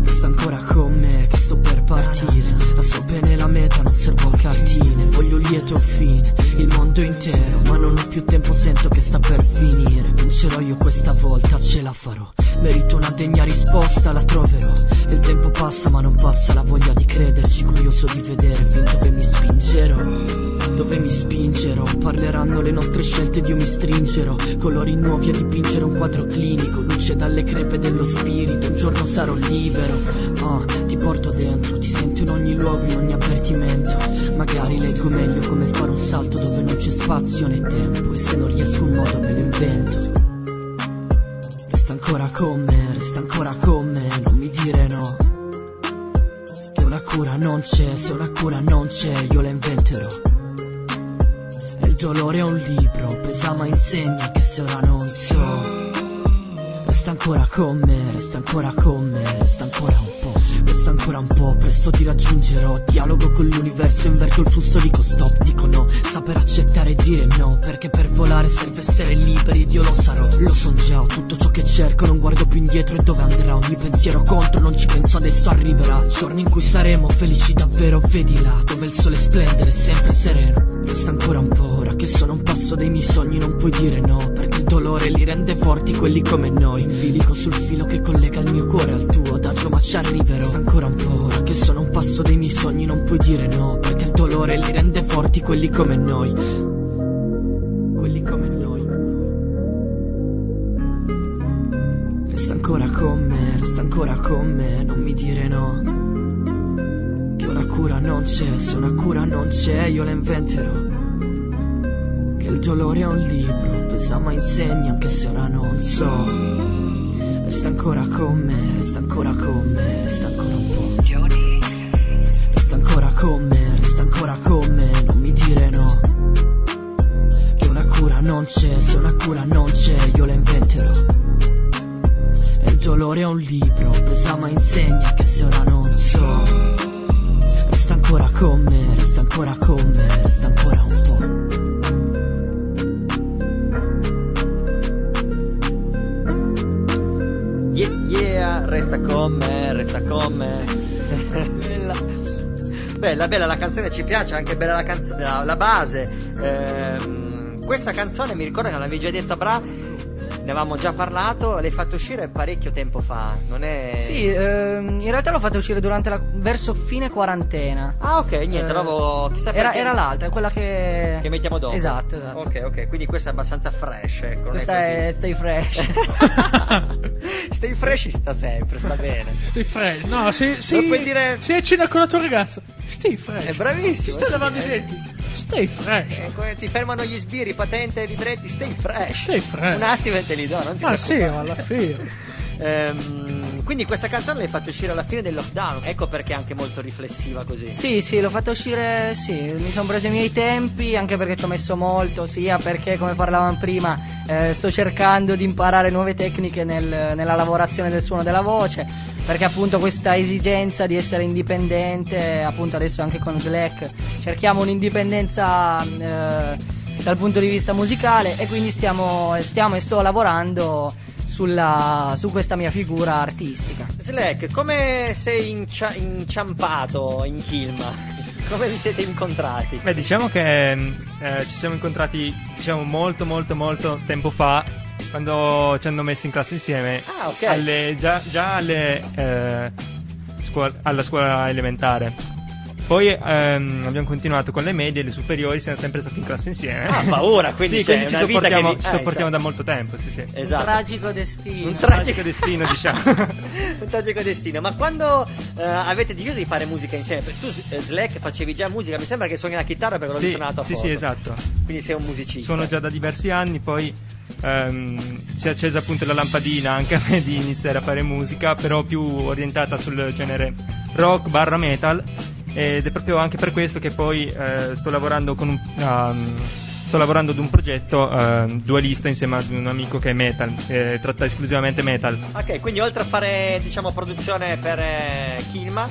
Resta ancora con me che sto per partire. La so bene la meta, non servo cartine. Voglio lieto fine, il mondo intero. Ma non ho più tempo, sento che sta per finire. Vincerò io questa volta, ce la farò. Merito una degna risposta, la troverò. Il tempo passa, ma non passa la voglia di crederci. Curioso di vedere fin dove mi spingerò. Dove mi spingerò? Parleranno le nostre scelte io mi stringerò. Colori nuovi a dipingere un quadro clinico. Luce dalle crepe dello spirito. Un giorno sarò libero. Ah, ti porto dentro, ti sento in ogni luogo, in ogni avvertimento. Magari leggo meglio come fare un salto dove non c'è spazio né tempo. E se non riesco un modo me lo invento. Resta ancora con me, resta ancora con me, non mi dire no. Che una cura non c'è, se una cura non c'è, io la inventerò. E il dolore è un libro, pesa ma insegna che se ora non so. Resta ancora con me, resta ancora con me, resta ancora un po', resta ancora un po', presto ti raggiungerò. Dialogo con l'universo, inverto il flusso, dico stop, dico no. Saper accettare e dire no, perché per volare serve essere liberi ed io lo sarò. Lo son già, tutto ciò che cerco, non guardo più indietro e dove andrà. Ogni pensiero contro, non ci penso adesso arriverà. Giorni in cui saremo felici davvero, vedi là, dove il sole splende, sempre sereno. Resta ancora un po', ora che sono un passo dai miei sogni non puoi dire no Perché il dolore li rende forti quelli come noi In bilico sul filo che collega il mio cuore al tuo adagio ma ci arriverò Ancora un po', ora che sono un passo dai miei sogni non puoi dire no Perché il dolore li rende forti quelli come noi Quelli come noi Resta ancora con me, resta ancora con me, non mi dire no che una cura non c'è, se una cura non c'è io la inventerò. Che il dolore è un libro, pesa ma insegna anche se ora non so. Resta ancora con me, resta ancora con me, resta ancora un po'. Resta ancora con me, resta ancora con me, non mi dire no. Che una cura non c'è, se una cura non c'è io la inventerò. E il dolore è un libro, pesa ma insegna che se ora non so. Resta ancora con me, resta ancora con me, resta ancora un po'. Yeah, resta con me, resta con me. Bella. Bella, bella la canzone, ci piace, anche bella la, canzone, la, la base. Ehm, questa canzone mi ricorda che già detta Bra, ne avevamo già parlato, l'hai fatto uscire parecchio tempo fa, non è... Sì, ehm, in realtà l'ho fatto uscire durante la, verso fine quarantena. Ah ok, niente, Eh, l'avevo... Chissà Era, perché- era l'altra, quella che... Che mettiamo dopo. Esatto, esatto. Ok, ok, quindi questa è abbastanza fresh, ecco, non Questa è è Stay Fresh. Stay fresh sta sempre, sta bene. Stay fresh. No, se, se, puoi dire- se cena con la tua ragazza, stay fresh. È bravissimo. Ti stai sì, lavando i eh. denti. Stay fresh. Ecco, eh, ti fermano gli sbirri, patente e libretti, stay fresh. Stay fresh. Un attimo e te li do, non ti Ma sì, preoccupare. alla fine. Ehm, quindi questa canzone l'hai fatta uscire alla fine del lockdown, ecco perché è anche molto riflessiva così. Sì, sì, l'ho fatto uscire, sì, mi sono preso i miei tempi, anche perché ci ho messo molto, sia perché, come parlavamo prima, eh, sto cercando di imparare nuove tecniche nel- nella lavorazione del suono della voce, perché appunto questa esigenza di essere indipendente, appunto adesso anche con Slack, cerchiamo un'indipendenza eh, dal punto di vista musicale e quindi stiamo, stiamo e sto lavorando sulla- su questa mia figura artistica. Slack, come sei incia- inciampato in Kilma? Come vi siete incontrati? Beh, diciamo che mh, eh, ci siamo incontrati diciamo molto molto molto tempo fa quando ci hanno messo in classe insieme Ah, ok. alle- già, già alle, eh, scuola- alla scuola elementare. Poi ehm, abbiamo continuato con le medie e le superiori, siamo sempre stati in classe insieme. Ah, paura, quindi sì, quindi ci sopportiamo, vi- ci eh, sopportiamo esatto. da molto tempo, sì, sì. Esatto. Un tragico destino. Un tragico destino, diciamo. un tragico destino. Ma quando eh, avete deciso di fare musica insieme? Perché tu, eh, Slack, facevi già musica, mi sembra che suoni la chitarra perché l'ho Sì, visto una tua sì, foto. sì, esatto. Quindi sei un musicista. Sono già da diversi anni, poi ehm, si è accesa appunto la lampadina anche a me di iniziare a fare musica, però più orientata sul genere rock barra metal. Ed è proprio anche per questo che poi eh, sto lavorando con un. ehm, sto lavorando ad un progetto ehm, dualista insieme ad un amico che è metal, eh, tratta esclusivamente metal. Ok, quindi oltre a fare, diciamo, produzione per eh, Kilma,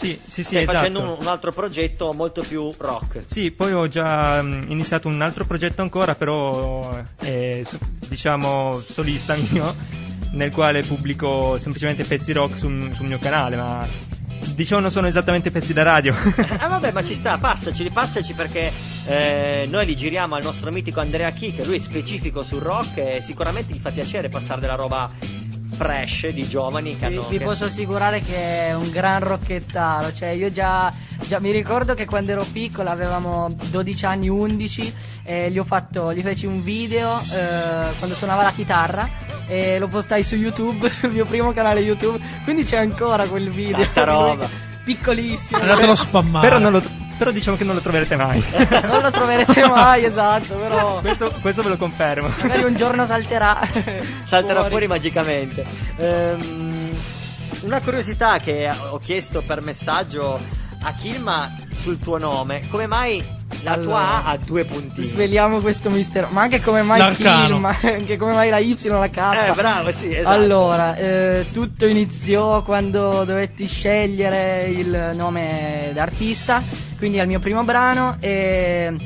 Sì, sì, sì, stai esatto. facendo un, altro progetto molto più rock. Sì, poi ho già mm, iniziato un altro progetto ancora, però è so- diciamo solista mio, nel quale pubblico semplicemente pezzi rock sul, sul mio canale, ma diciamo non sono esattamente pezzi da radio. Ah vabbè, ma ci sta, passaci, passaci perché eh, noi li giriamo al nostro mitico Andrea Chi, che lui è specifico sul rock e sicuramente gli fa piacere passare della roba fresh di giovani che Sì, hanno... vi che- posso assicurare che è un gran rocchettaro. Cioè, io già, già mi ricordo che quando ero piccola, avevamo 12 anni, 11, e gli ho fatto, gli feci un video eh, quando suonava la chitarra e lo postai su YouTube, sul mio primo canale YouTube. Quindi c'è ancora quel video. Tanta roba. Piccolissimo. Andatelo a spammare. però, non lo, però diciamo che non lo troverete mai. non lo troverete mai, esatto, però questo, questo ve lo confermo. magari un giorno salterà. salterà fuori magicamente. Ehm, una curiosità che ho chiesto per messaggio a Kilma sul tuo nome, come mai la tua Allora. A ha due puntini? Sveliamo questo mistero, ma anche come mai L'arcano. Kilma, anche come mai la Y, la K. Eh, bravo, sì, esatto. Allora, eh, tutto iniziò quando dovetti scegliere il nome d'artista, quindi al mio primo brano e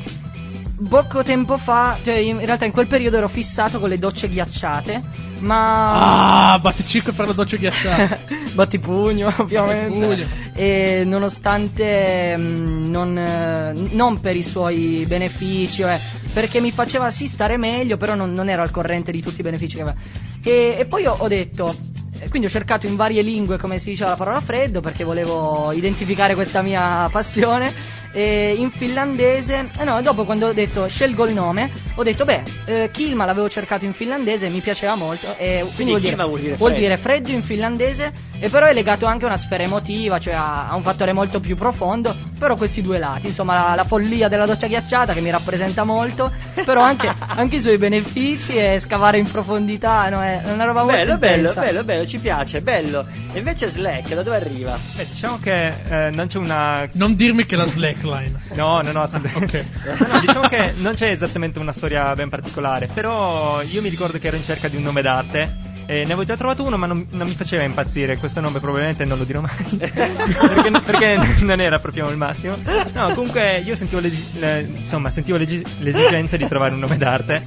poco tempo fa, cioè in realtà in quel periodo ero fissato con le docce ghiacciate, ma Ah, batti 5 per la doccia ghiacciata. Battipugno, ovviamente. Battipugno. E nonostante mm, non, eh, non per i suoi benefici, eh, perché mi faceva sì stare meglio, però non, non ero al corrente di tutti i benefici che aveva. E, e poi ho, ho detto. Eh, Quindi ho cercato in varie lingue come si diceva la parola freddo perché volevo identificare questa mia passione. E in finlandese, eh no, dopo quando ho detto scelgo il nome, ho detto beh, eh, Kilma l'avevo cercato in finlandese, mi piaceva molto. E quindi, vuol, dire, vuol dire vuol freddo. dire freddo in finlandese e però è legato anche a una sfera emotiva, cioè a, a un fattore molto più profondo, però questi due lati, insomma la, la follia della doccia ghiacciata che mi rappresenta molto, però anche, anche i suoi benefici e scavare in profondità, no? è una roba molto Bello, bello, intensa. bello, bello, ci piace, bello. E invece Slack, da dove arriva? Beh, diciamo che eh, non c'è una. Non dirmi che la slackline. No, no, no, assolutamente. No, no, diciamo che non c'è esattamente una storia ben particolare, però io mi ricordo che ero in cerca di un nome d'arte E ne avevo già trovato uno, ma non, non mi faceva impazzire. Questo nome probabilmente non lo dirò mai. perché, perché non era proprio il massimo. No, comunque io sentivo, l'esi- le- insomma, sentivo l'egi- l'esigenza di trovare un nome d'arte,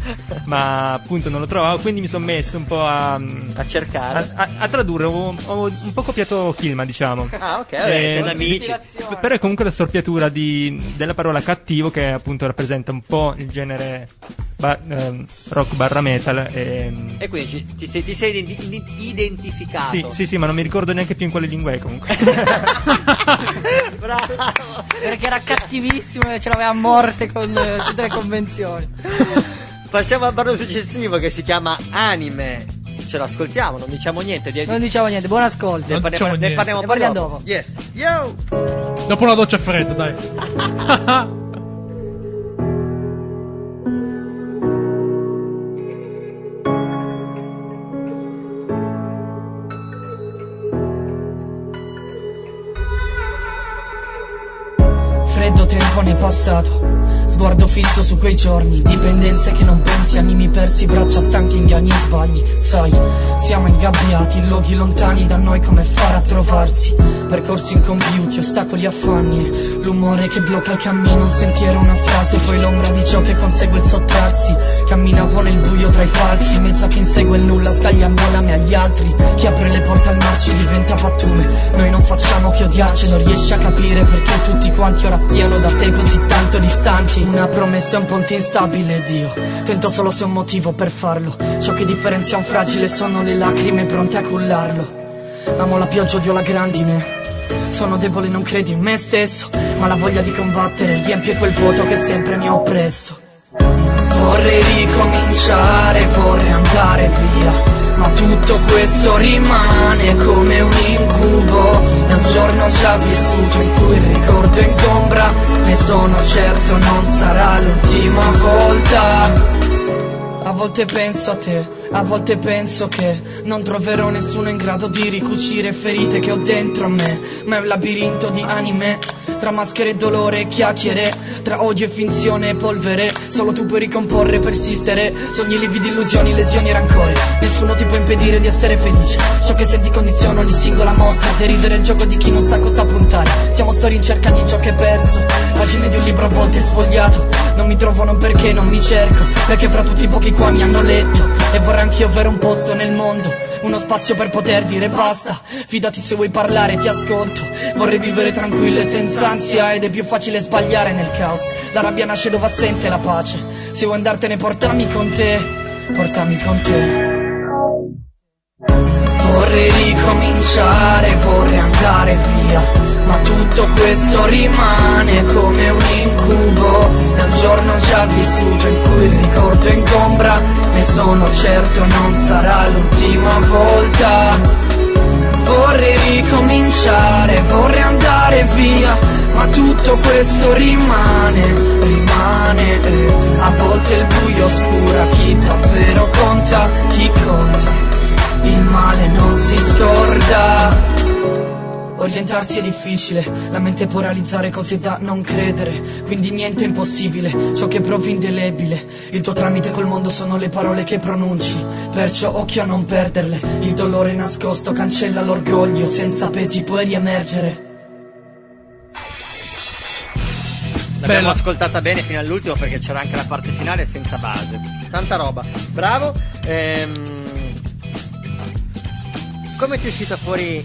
ma appunto non lo trovavo. Quindi mi sono messo un po' a, a cercare, a, a- a tradurre. Ho, ho un po' copiato Kilma, diciamo. Ah, ok, vabbè, siamo amici. p- Però è comunque la storpiatura di- della parola cattivo che appunto rappresenta un po' il genere ba- ehm, rock barra metal. E, E quindi ci- ti, sei, ti sei identi- identificato. sì, sì, sì, ma non mi ricordo neanche più in quale lingua è comunque. Perché era cattivissimo e ce l'aveva a morte con eh, tutte le convenzioni. Passiamo al brano successivo che si chiama Anime. Ce l'ascoltiamo, non diciamo niente. Di... Non diciamo niente, buon ascolto. Ne parliamo, ne parliamo Ne poi parliamo dopo. dopo. Yes. Yo! Dopo una doccia fredda, dai. Freddo tempone passato Sguardo fisso su quei giorni Dipendenze che non pensi Animi persi, braccia stanche, inganni e sbagli. Sai, siamo ingabbiati In luoghi lontani da noi come fare a trovarsi? Percorsi incompiuti, ostacoli affanni L'umore che blocca il cammino Un sentiero, una frase Poi l'ombra di ciò che consegue il sottrarsi. Camminavo nel buio tra i falsi Mezzo che insegue il nulla Scagliandola agli altri. Chi apre le porte al marci diventa pattume. Noi non facciamo che odiarci Non riesci a capire perché tutti quanti ora stiano da te così tanto distanti Una promessa è un ponte instabile Dio. Tento solo se ho un motivo per farlo. Ciò che differenzia un fragile sono le lacrime pronte a cullarlo. Amo la pioggia, odio la grandine. Sono debole, non credo in me stesso, ma la voglia di combattere riempie quel vuoto che sempre mi ha oppresso. Vorrei ricominciare, vorrei andare via, ma tutto questo rimane come un incubo. È un giorno già vissuto in cui il ricordo ingombra, ne sono certo non sarà l'ultima volta. A volte penso a te, a volte penso che non troverò nessuno in grado di ricucire ferite che ho dentro me, ma è un labirinto di anime, tra maschere e dolore e chiacchiere, tra odio e finzione e polvere, solo tu puoi ricomporre, persistere, sogni lividi, illusioni, lesioni e rancore, nessuno ti può impedire di essere felice, ciò che senti condiziona ogni singola mossa, deridere il gioco di chi non sa cosa puntare, siamo storie in cerca di ciò che è perso, pagine di un libro a volte sfogliato, non mi trovo non perché non mi cerco, perché fra tutti i pochi qua mi hanno letto. E vorrei anch'io avere un posto nel mondo Uno spazio per poter dire basta. Fidati se vuoi parlare ti ascolto. Vorrei vivere tranquillo e senza ansia Ed è più facile sbagliare nel caos. La rabbia nasce dove assente la pace. Se vuoi andartene portami con te Portami con te Vorrei ricominciare, vorrei andare via, ma tutto questo rimane come un incubo. È un giorno già vissuto in cui il ricordo ingombra, ne sono certo non sarà l'ultima volta. Vorrei ricominciare, vorrei andare via, ma tutto questo rimane, rimane. eh. A volte il buio oscura chi davvero conta, chi conta il male non si scorda. Orientarsi è difficile, la mente può realizzare cose da non credere, quindi niente è impossibile, ciò che provi indelebile. Il tuo tramite col mondo sono le parole che pronunci, perciò occhio a non perderle. Il dolore nascosto cancella l'orgoglio, senza pesi puoi riemergere. L'abbiamo Bella. ascoltata bene fino all'ultimo perché c'era anche la parte finale senza base. Tanta roba. Bravo. Ehm, Come ti è uscita fuori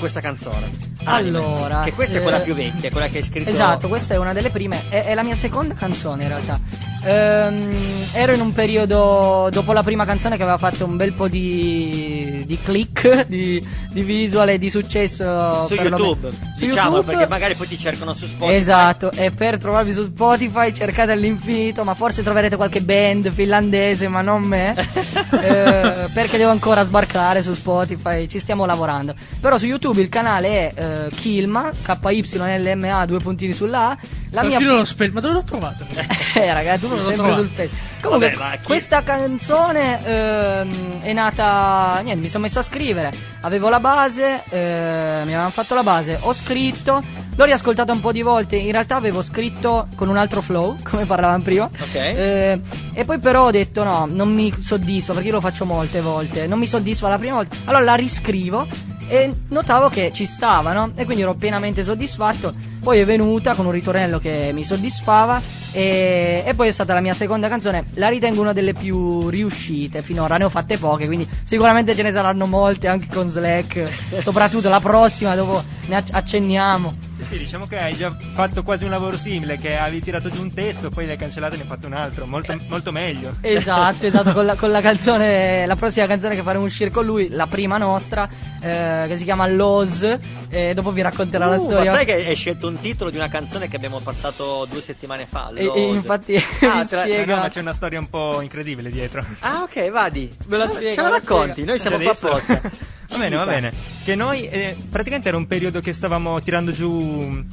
questa canzone? Anime. Allora, Che questa è quella eh, più vecchia, quella che hai scritto. Esatto, questa è una delle prime, è, è la mia seconda canzone in realtà. Ehm, ero in un periodo dopo la prima canzone che aveva fatto un bel po' di, di click, di, di visual e di successo Su YouTube, Su diciamo, YouTube. perché magari poi ti cercano su Spotify. Esatto, e per trovarvi su Spotify cercate all'infinito, ma forse troverete qualche band finlandese, ma non me, eh, perché devo ancora sbarcare su Spotify, ci stiamo lavorando. Però su YouTube il canale è eh, Kilma, KYLMA, due puntini sulla A. La mia... Lo spell, ma dove lo trovate? Eh ragazzi, Dove lo sempre trovate? sul pezzo. Comunque, Vabbè, chi- questa canzone ehm, è nata. Niente, mi sono messo a scrivere. Avevo la base, eh, mi avevano fatto la base, ho scritto. L'ho riascoltata un po' di volte, in realtà avevo scritto con un altro flow, come parlavamo prima. Ok. Eh, e poi però ho detto no, non mi soddisfa perché io lo faccio molte volte, non mi soddisfa la prima volta. Allora la riscrivo e notavo che ci stava, no? E quindi ero pienamente soddisfatto. Poi è venuta con un ritornello che mi soddisfava e, e poi è stata la mia seconda canzone. La ritengo una delle più riuscite finora, ne ho fatte poche, quindi sicuramente ce ne saranno molte anche con Slack, soprattutto la prossima, dopo ne acc- accenniamo. Sì, sì, diciamo che hai già fatto quasi un lavoro simile, che avevi tirato giù un testo, poi l'hai cancellato e ne hai fatto un altro, molto, molto meglio. Esatto, esatto, con la, con la canzone, la prossima canzone che faremo uscire con lui, la prima nostra, eh, che si chiama Loz, e dopo vi racconterò la Uh, storia. Ma sai che hai scelto un titolo di una canzone che abbiamo passato due settimane fa? E- e Lose. infatti Ah, la- spiega. No, ma c'è una storia un po' incredibile dietro. Ah, ok, vadi. Me la Ce spiega, ce la la racconti, noi siamo qua apposta. va bene, va bene. Che noi eh, praticamente era un periodo che stavamo tirando giù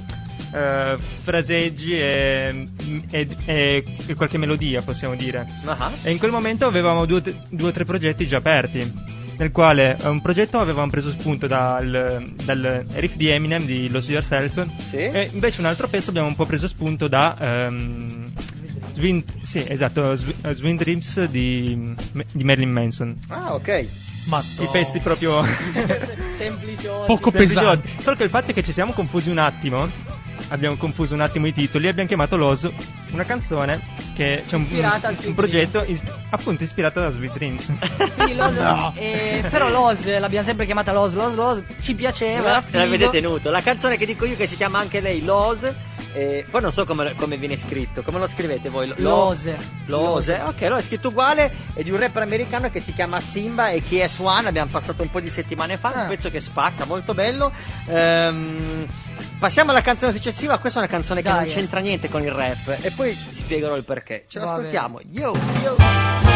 eh, fraseggi e, e- e- e qualche melodia, possiamo dire. Ah, E in quel momento avevamo due, due o tre progetti già aperti. Nel quale eh, un progetto avevamo preso spunto dal, dal riff di Eminem di Lose Yourself. E invece un altro pezzo abbiamo un po' preso spunto da. ehm, Swing, sì, esatto, eh, Swing Dreams di, di Marilyn Manson. Ah, ok. I pezzi proprio Sempliciotti. Poco pesanti. Solo che il fatto è che ci siamo confusi un attimo. Abbiamo confuso un attimo i titoli e abbiamo chiamato Los una canzone che c'è un, Ispirata a un Sweet progetto is- appunto ispirata da Sweet Dreams. Quindi Los, No. eh, però Los l'abbiamo sempre chiamata Los, Los, Los, ci piaceva, l'avete tenuto. La canzone che dico io che si chiama anche lei Lose. E poi non so come, come viene scritto. Come lo scrivete voi? Lo- Lose. Lose. Ok, allora è scritto uguale. È di un rapper americano che si chiama Simba e KS1. Abbiamo passato un po' di settimane fa. Ah. Un pezzo che spacca, molto bello. Ehm, passiamo alla canzone successiva. Questa è una canzone che Dai, non eh. c'entra niente con il rap. E poi spiegherò il perché. Ce l'ascoltiamo. Yo, yo.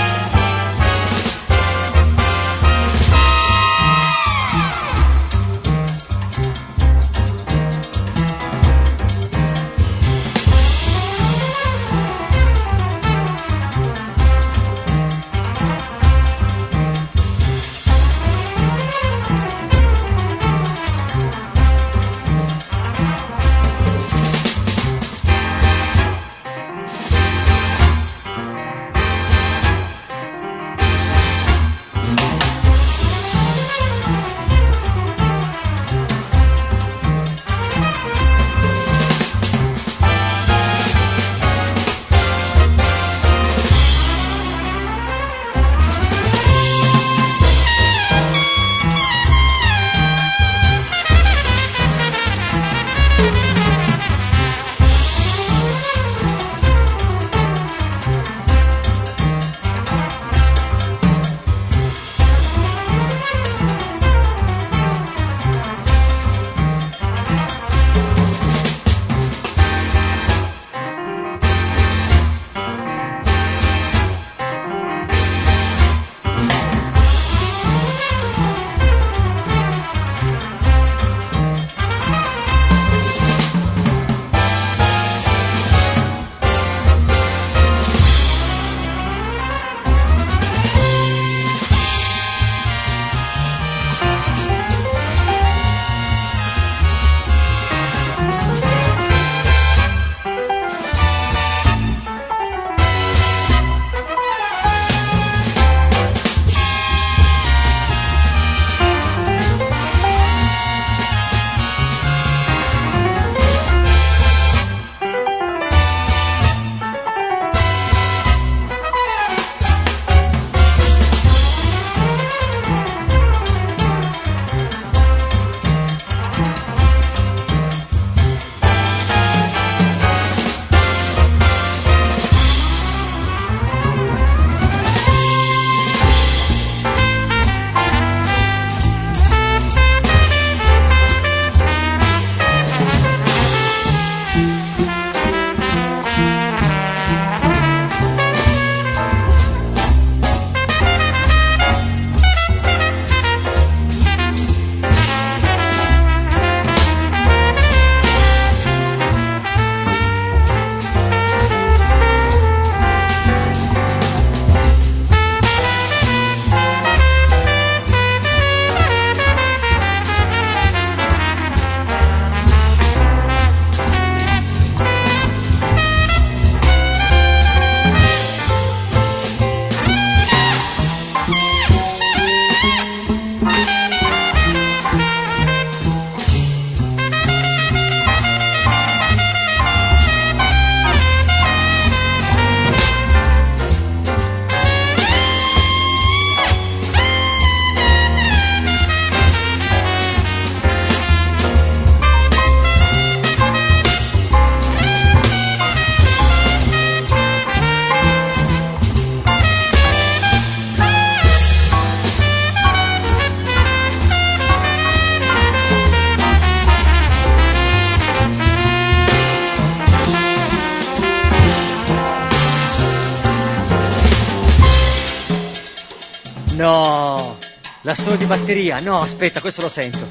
Di batteria. No, aspetta, questo lo sento.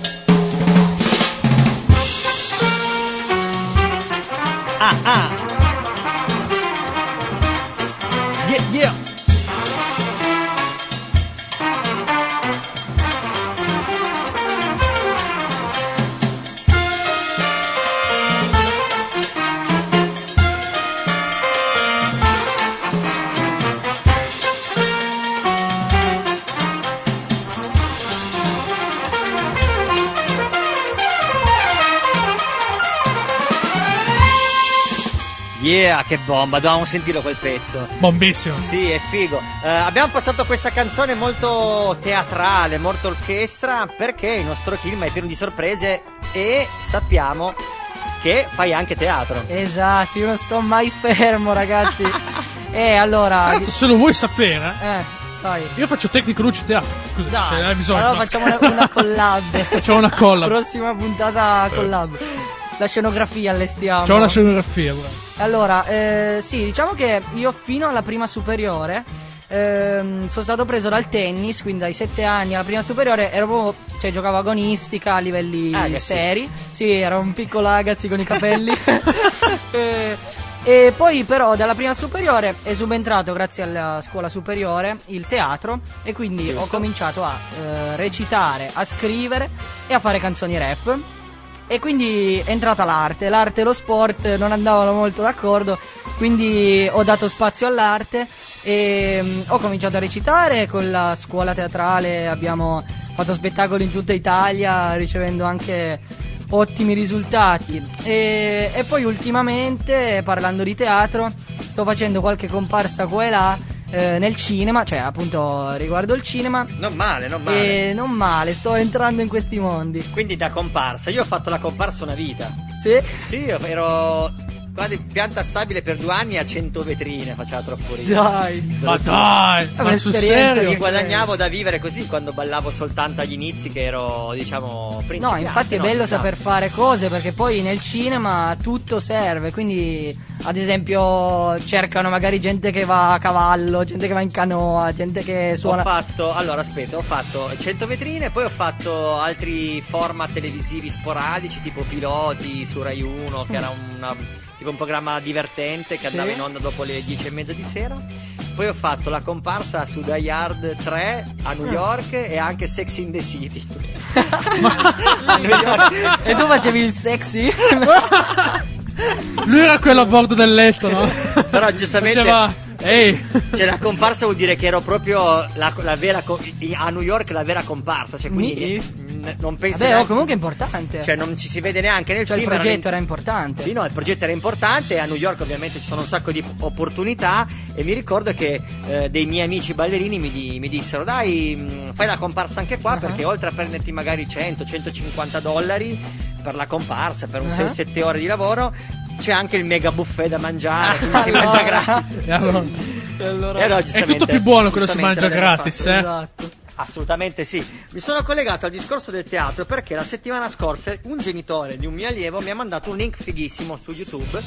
Ah, ah. Yeah, che bomba, dovevamo sentirlo quel pezzo. Bombissimo. Sì, è figo. Eh, abbiamo passato questa canzone molto teatrale, molto orchestra, perché il nostro film è pieno di sorprese e sappiamo che fai anche teatro. Esatto, io non sto mai fermo, ragazzi. e allora. Tanto, se lo vuoi sapere, Eh, dai. io faccio tecnico luce teatro. Scusa, Dai, se hai bisogno. allora no. facciamo una, una collab. Facciamo una collab. Prossima puntata collab. La scenografia allestiamo. C'ho una scenografia, bravo. Allora, eh, sì, diciamo che io fino alla prima superiore ehm, sono stato preso dal tennis, quindi dai 7 anni alla prima superiore ero proprio, cioè giocavo agonistica a livelli Ah, sì. seri. Sì, ero un piccolo ragazzi con i capelli. Eh, e poi però dalla prima superiore è subentrato grazie alla scuola superiore il teatro e quindi ho cominciato a eh, recitare, a scrivere e a fare canzoni rap. E quindi è entrata l'arte, l'arte e lo sport non andavano molto d'accordo, quindi ho dato spazio all'arte e mm, ho cominciato a recitare con la scuola teatrale, abbiamo fatto spettacoli in tutta Italia ricevendo anche ottimi risultati. E, e poi ultimamente parlando di teatro sto facendo qualche comparsa qua e là eh, nel cinema, cioè appunto riguardo il cinema Non male, non male. e non male, sto entrando in questi mondi. Quindi da comparsa. Io ho fatto la comparsa una vita. Sì? Sì, io ero guarda, in pianta stabile per due anni a 100 vetrine, faceva troppo ridere. Dai. Ma dai, È ma sul serio? Mi guadagnavo da vivere così quando ballavo soltanto agli inizi che ero, diciamo, No, principiante. infatti è no, bello no. saper fare cose perché poi nel cinema tutto serve, quindi ad esempio cercano magari gente che va a cavallo, gente che va in canoa, gente che Ho suona... fatto, allora aspetta, ho fatto 100 vetrine, poi ho fatto altri format televisivi sporadici, tipo Piloti su Rai 1, che era una- tipo un programma divertente che andava Sì. in onda dopo le 10 e mezza di sera. Poi ho fatto la comparsa su Die Hard 3 a New Ah. York e anche Sex in the City. E tu facevi il sexy? Lui era quello a bordo del letto, no? Però giustamente Faceva, ehi, Cioè la comparsa vuol dire che ero proprio la, la vera a New York la vera comparsa, cioè quindi n- non penso Vabbè, oh, neanche- comunque è importante. cioè non ci si vede neanche nel Cioè, il film, progetto erano era importante. Sì, no, il progetto era importante, a New York ovviamente ci sono un sacco di opportunità e mi ricordo che eh, dei miei amici ballerini mi, di- mi dissero dai mh, fai la comparsa anche qua Ah. perché oltre a prenderti magari 100, 150 dollari per la comparsa, per un Ah. 6-7 ore di lavoro c'è anche il mega buffet da mangiare, quindi si mangia gratis. E allora- E allora- E allora, è tutto più buono quello che si mangia gratis, fatto. eh? Esatto. Assolutamente sì. Mi sono collegato al discorso del teatro perché la settimana scorsa un genitore di un mio allievo mi ha mandato un link fighissimo su YouTube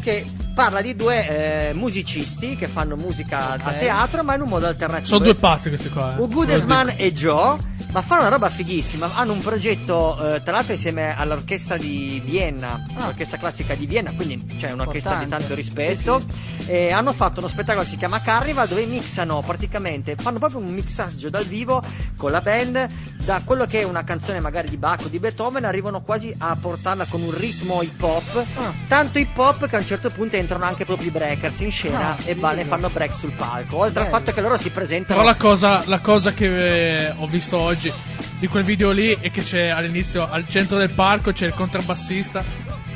che parla di due eh, musicisti che fanno musica a Ok. teatro ma in un modo alternativo. sono due pazzi questi qua. eh. Ugo Desman e Joe, ma fanno una roba fighissima. Hanno un progetto, eh, tra l'altro, insieme all'orchestra di Vienna, l'orchestra classica di Vienna, quindi c'è un'orchestra di Importante. tanto rispetto. E hanno fatto uno spettacolo che si chiama Carnival, dove mixano praticamente, fanno proprio un mixaggio dal vivo con la band. Da quello che è una canzone magari di Bach o di Beethoven, arrivano quasi a portarla con un ritmo hip hop. Tanto hip hop che a un certo punto entrano anche proprio i breakers in scena Ah, e va- ne fanno break sul palco. Oltre al Bello. fatto che loro si presentano. Però la cosa, la cosa che eh, ho visto oggi di quel video lì è che c'è all'inizio, al centro del parco, c'è il contrabbassista.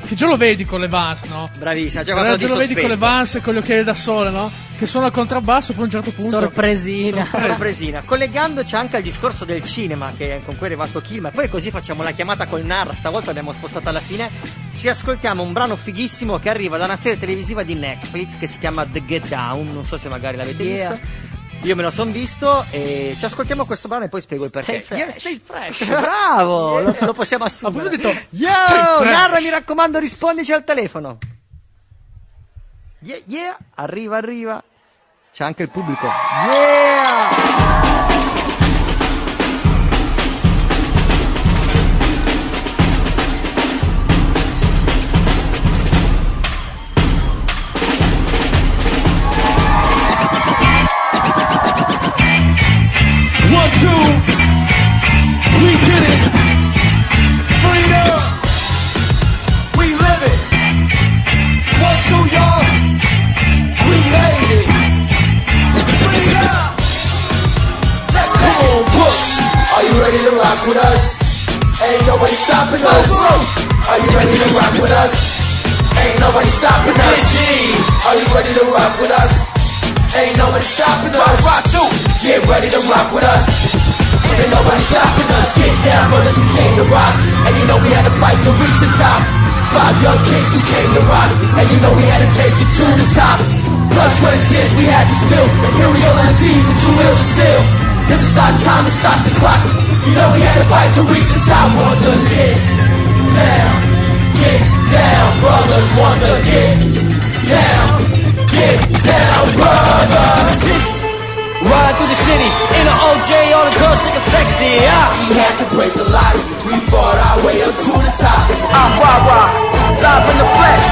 Che già lo vedi con le Vans, no? Bravissima, c'è Allora, qualcosa già di lo vedi con le. Vans e con gli occhiali da sole, no? Che suona il contrabbasso, poi a un certo punto. Sorpresina. Sorpresina. Collegandoci anche al discorso del cinema, che con cui è arrivato Kilm, e poi così facciamo la chiamata col Narra, stavolta abbiamo spostato alla fine. Ci ascoltiamo un brano fighissimo che arriva da una serie televisiva di Netflix che si chiama The Get Down, non so se magari l'avete Yeah. visto. Io me lo son visto e ci ascoltiamo questo brano e poi spiego il perché. Stay fresh. Yeah, stay fresh. Bravo, lo, lo possiamo assumere. Ho detto, Yo. Narra, mi raccomando, rispondici al telefono. Yeah, yeah, arriva, arriva. C'è anche il pubblico. Yeah! Nobody stopping us. Are you ready to rock with us? Ain't nobody stopping us. Are you ready to rock with us? Ain't nobody stopping us. Rock, rock too. Get ready to rock with us. Ain't nobody stopping us. Get down, brothers, we came to rock. And you know we had to fight to reach the top. Five young kids who came to rock. And you know we had to take it to the top. Blood, sweat, and tears we had to spill. Imperial MCs and two wheels of steel. This is our time to stop the clock. You know we had to fight to reach the top. Want to get down, get down, brothers. Want to get down, get down, brothers. Ride through the city in an OJ, all the girls looking sexy. Ah. We had to break the lock. We fought our way up to the top. I'm rah rah, live in the flesh.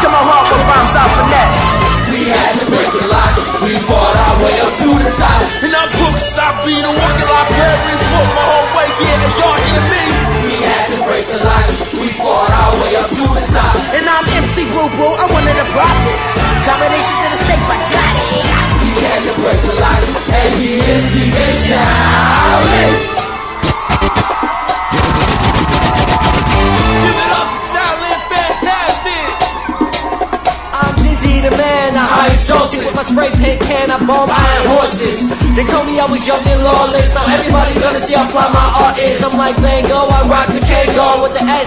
To my heart with rhymes out finesse. We had to break the locks. We fought our way up to the top. And I'm Brookside, be the one that I buried for my whole way here. And y'all hear me? We had to break the locks. We fought our way up to the top. And I'm MC Boo Boo, I'm one of the prophets. Combinations in the safe, I got it. We had to break the locks. And he is DJ Shaolin. I you with my spray paint can, I bomb iron horses. They told me I was young and lawless. Now everybody gonna see how fly my art is. I'm like Van Gogh, I rock the K-Go with the S.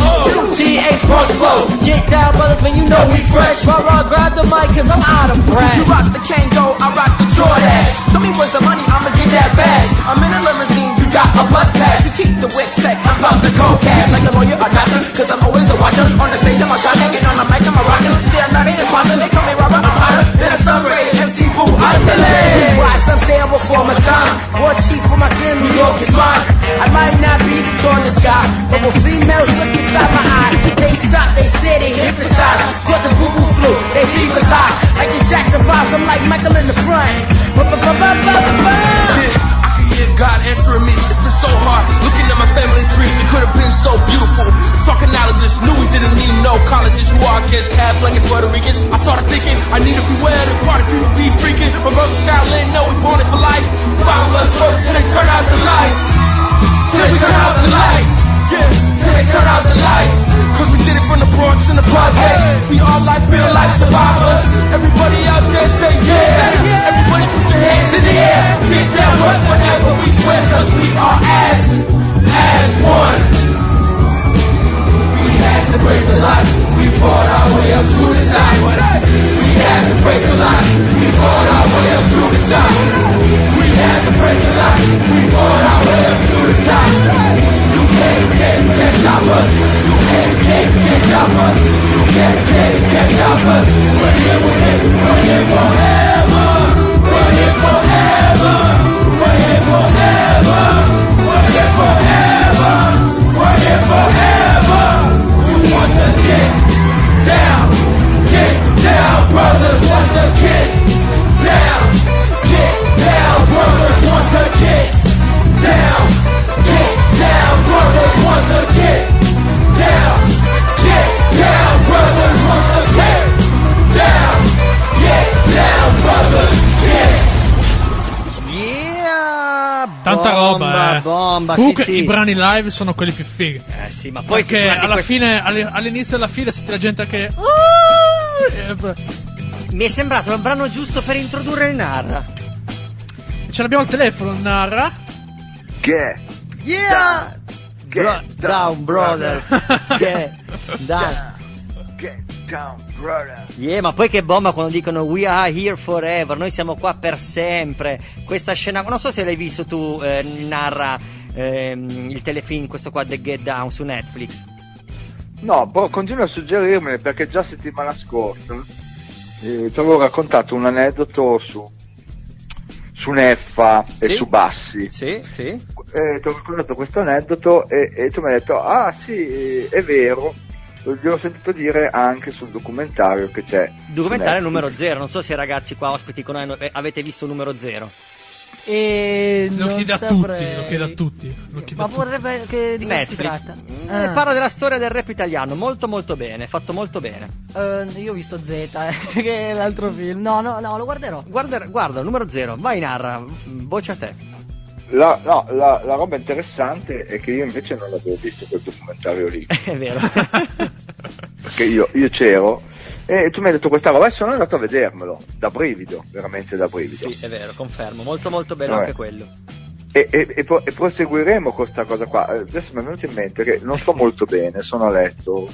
T-H Bronx flow. Get down, brothers, man, you know we fresh. Rah, rah, grab the mic, cause I'm out of breath. You rock the Kango, I rock the Jordan. Show me where's the money, I'ma get that fast. I'm in a limousine, got a bus pass. You keep the wick tech, I'm about the cold cash. Like a lawyer or doctor, cause I'm always a watcher. On the stage, I'm a shot, get on the mic, I'm a rocker. See, I'm not an imposter, they call me Robert, I'm hotter than a sunray. MC Boo, I'm the legend. Why some say I'm before my time. War chief for my game, New York is mine. I might not be the tallest guy, but when females look inside my eye, they stop, they stare, they hypnotize. Got the boo boo flu, they fever's high. Like the Jackson vibes, I'm like Michael in the front. Hear God answering me. It's been so hard looking at my family tree. It could have been so beautiful. Knowledges, knew we didn't need no colleges. Who are against half black and Puerto Ricans. I started thinking I need to beware the party people be freaking. My brother Shaolin know we born it for life. Five of us first till they turn out the lights. Till they turn out the lights. Yeah, till they turn out the lights. Cause we from the Bronx and the projects. We all like real life survivors. Everybody out there say yeah. Everybody put your hands in the air. Get down, rush forever. We swear cause we are as, as one. We had to break the locks. We fought our way up to the top. We had to break the locks. We fought our way up to the top. We had to break the locks. We fought our way up to the top. You can't, can't, can't stop us. Stop us. Can't, can't, us. We're here, we're here, we're here forever. We're forever. Forever. Want to get bomba, roba, eh. Bomba, Comunque sì, sì. i brani live sono quelli più fighi. Eh sì, ma poi Perché alla que- fine, all'inizio e alla fine senti la gente che. Beh. Mi è sembrato il brano giusto per introdurre il Narra. Ce l'abbiamo al telefono, narra. Che? Yeah! Bro- down, brothers. Che? Down. Get down, brother. Yeah, ma poi che bomba quando dicono We are here forever, noi siamo qua per sempre. Questa scena, non so se l'hai visto tu, eh, narra ehm, il telefilm, questo qua, The Get Down su Netflix. No, boh, continua a suggerirmene perché già settimana scorsa eh, ti avevo raccontato un aneddoto su, su Neffa e Sì? su Bassi. Sì, sì. Eh, ti ho raccontato questo aneddoto e, e tu mi hai detto, ah sì, eh, è vero, gliel'ho sentito dire anche sul documentario che c'è. Documentario Netflix. numero zero, non so se i ragazzi qua ospiti con noi eh, avete visto numero zero. E Lo non chiede a tutti, lo chiede a tutti. Lo chiede Ma a tutti. vorrebbe che di che si Netflix. tratta? Eh, Ah. parla della storia del rap italiano, molto molto bene, fatto molto bene. Eh, io ho visto Z, eh, che è l'altro film. No, no, no, lo guarderò. Guarda, guarda numero zero, vai narra, voce a te. La, no, la, la roba interessante è che io invece non l'avevo visto quel documentario lì. È vero. perché io, io c'ero e tu mi hai detto questa roba e sono andato a vedermelo da brivido, veramente da brivido. sì, è vero, confermo. Molto molto bello Vabbè. anche quello. E, e- e pro- e proseguiremo con questa cosa qua. Eh, Adesso mi è venuto in mente che non sto molto bene, sono a letto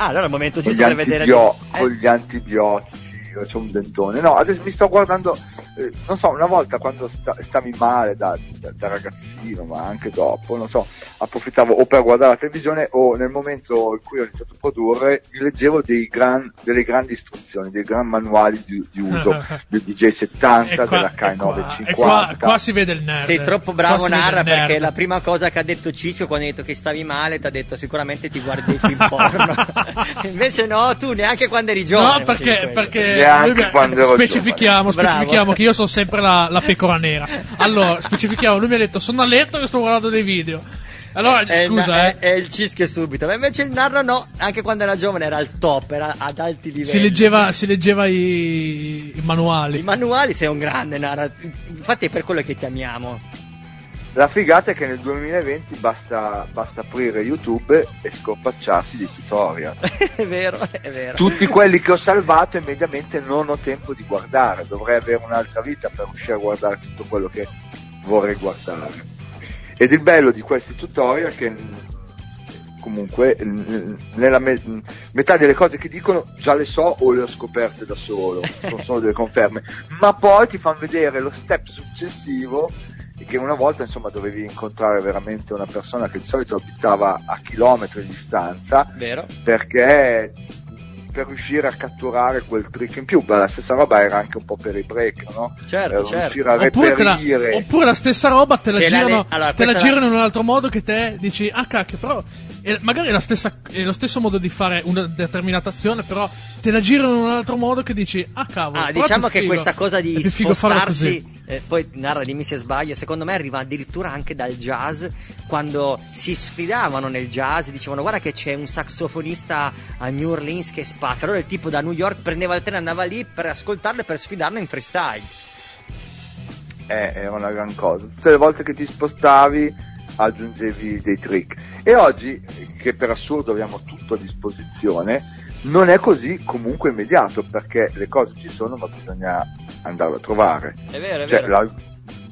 Ah, allora è il momento giusto per vedere. Eh, con gli antibiotici, c'ho un dentone. No, adesso mi sto guardando, eh, non so, una volta quando sta- stavi male da, da- da ragazzino, ma anche dopo, non so, approfittavo o per guardare la televisione o nel momento in cui ho iniziato a produrre, leggevo dei gran- delle grandi istruzioni, dei gran manuali di, di uso del DJ70, E qua- della e qua- K950. e qua, qua si vede il nerd. Sei troppo bravo, Narra, perché la prima cosa che ha detto Ciccio quando hai detto che stavi male, ti ha detto sicuramente ti guardi i film porno. Invece no, tu neanche quando eri giovane. No, perché, perché Mi- quando ero specifichiamo, giovane. specifichiamo Bravo. che io sono sempre la, la pecora nera. Allora, specifichiamo, lui mi ha detto sono a letto e sto guardando dei video. Allora, È il- scusa, è, eh. è il cischio subito. Ma invece il Narra no, anche quando era giovane era al top, era ad alti livelli. Si leggeva, si leggeva i, i manuali. I manuali sei un grande Narra. Infatti è per quello che ti amiamo. La figata è che nel 2020 basta, basta aprire YouTube e scorpacciarsi di tutorial. è vero, è vero. Tutti quelli che ho salvato e mediamente non ho tempo di guardare, dovrei avere un'altra vita per riuscire a guardare tutto quello che vorrei guardare. Ed il bello di questi tutorial è che comunque nella me- metà delle cose che dicono già le so o le ho scoperte da solo, sono solo delle conferme, ma poi ti fanno vedere lo step successivo che una volta insomma dovevi incontrare veramente una persona che di solito abitava a chilometri di distanza Vero? perché per riuscire a catturare quel trick in più, beh, la stessa roba era anche un po' per i break, no? Certo, Eh, certo. riuscire a Oppure, te la, reperire oppure la stessa roba te la la girano, le- allora, te la girano in un altro modo che te dici, ah cacchio, però magari è, la stessa, è lo stesso modo di fare una determinata azione, però te la girano in un altro modo che dici, ah cavolo. Ah, diciamo che figo. questa cosa di spostarsi, eh, poi narra dimmi se sbaglio, secondo me arriva addirittura anche dal jazz, quando si sfidavano nel jazz, dicevano guarda che c'è un saxofonista a New Orleans che spacca, allora il tipo da New York prendeva il treno e andava lì per ascoltarlo e per sfidarlo in freestyle. Eh, era una gran cosa. Tutte le volte che ti spostavi aggiungevi dei trick. E oggi, che per assurdo abbiamo tutto a disposizione, non è così comunque immediato perché le cose ci sono ma bisogna andarle a trovare. È vero, è Cioè, vero. l'al-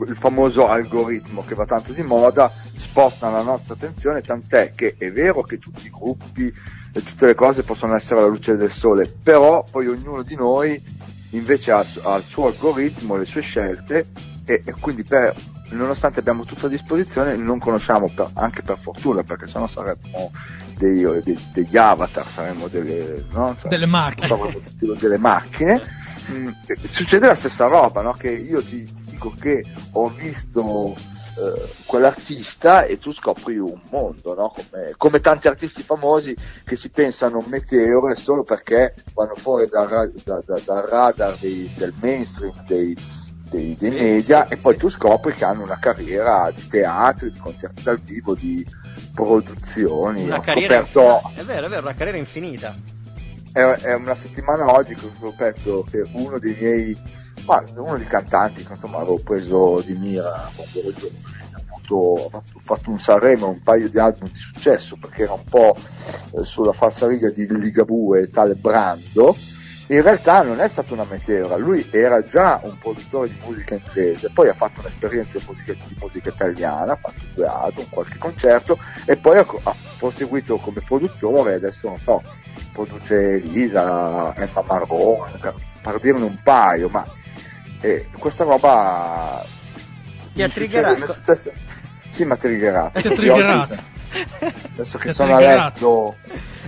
il famoso algoritmo che va tanto di moda sposta la nostra attenzione, tant'è che è vero che tutti i gruppi e tutte le cose possono essere alla luce del sole, però poi ognuno di noi invece ha, ha il suo algoritmo, le sue scelte e, e quindi per, nonostante abbiamo tutto a disposizione non conosciamo per- anche per fortuna perché sennò saremmo dei- dei- degli avatar, saremmo delle, no? Saremmo- Delle macchine. saremmo delle macchine. Mm, succede la stessa roba, no? che io ti, ti dico che ho visto eh, quell'artista e tu scopri un mondo, no? come, come tanti artisti famosi che si pensano meteore solo perché vanno fuori dal, da- dal radar dei- del mainstream, dei, dei- dei Sì, media sì, e poi sì. tu scopri che hanno una carriera di teatri, di concerti dal vivo, di produzioni. Una ho carriera scoperto È vero, è vero, una carriera infinita. è, è una settimana oggi che ho scoperto che uno dei miei ma uno dei cantanti che insomma avevo preso di mira quando ero giovane ha fatto, un Sanremo un paio di album di successo perché era un po' sulla falsariga di Ligabue e tale Brando in realtà non è stata una meteora, lui era già un produttore di musica inglese, poi ha fatto un'esperienza di musica, di musica italiana, ha fatto due album, qualche concerto e poi ha, ha proseguito come produttore, adesso non so, produce Elisa, Emma Marrone, per, per dirne un paio, ma eh, questa roba Ti ha triggerato? successo- sì, mi ha triggerato. Ti ha triggerato. Adesso che sono a letto,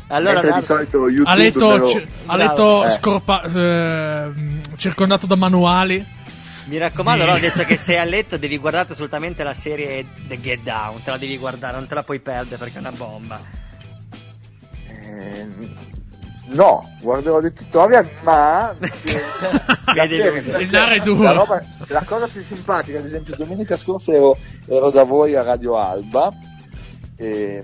Allora, mentre di solito YouTube A letto, me lo- ci- a letto Eh. scorpa- eh, circondato da manuali. Mi raccomando, allora adesso che sei a letto devi guardare assolutamente la serie The Get Down, te la devi guardare, non te la puoi perdere perché è una bomba. Eh, no, guarderò dei tutorial, ma la, serie- la roba- la cosa più simpatica, ad esempio, domenica scorsa ero, ero da voi a Radio Alba. E,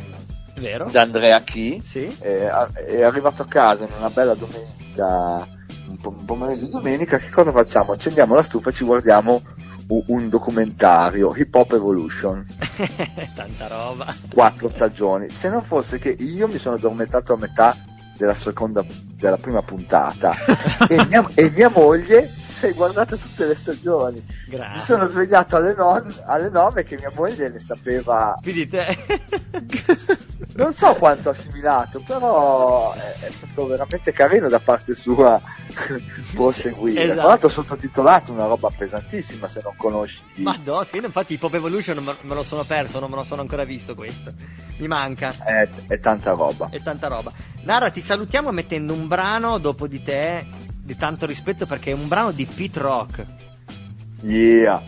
Vero? da Andrea Chi Sì. è, è arrivato a casa in una bella domenica un, po- un pomeriggio di domenica che cosa facciamo? accendiamo la stufa e ci guardiamo un documentario, Hip Hop Evolution, Tanta roba. quattro stagioni. Se non fosse che io mi sono addormentato a metà della seconda, della prima puntata e, mia, e mia moglie si è guardata tutte le stagioni. Mi Grazie. sono svegliato alle, non- alle 9 che mia moglie ne sapeva Più di te. non so quanto assimilato, però è, è stato veramente carino da parte sua proseguire. esatto. Tra l'altro sottotitolato una roba pesantissima se non conosci. Ma no, sì, infatti Hip Hop Evolution me, me lo sono perso, non me lo sono ancora visto questo. Mi manca. È, è tanta roba. È tanta roba. Nara, ti salutiamo mettendo un brano dopo di te di tanto rispetto perché è un brano di Pete Rock. Yeah.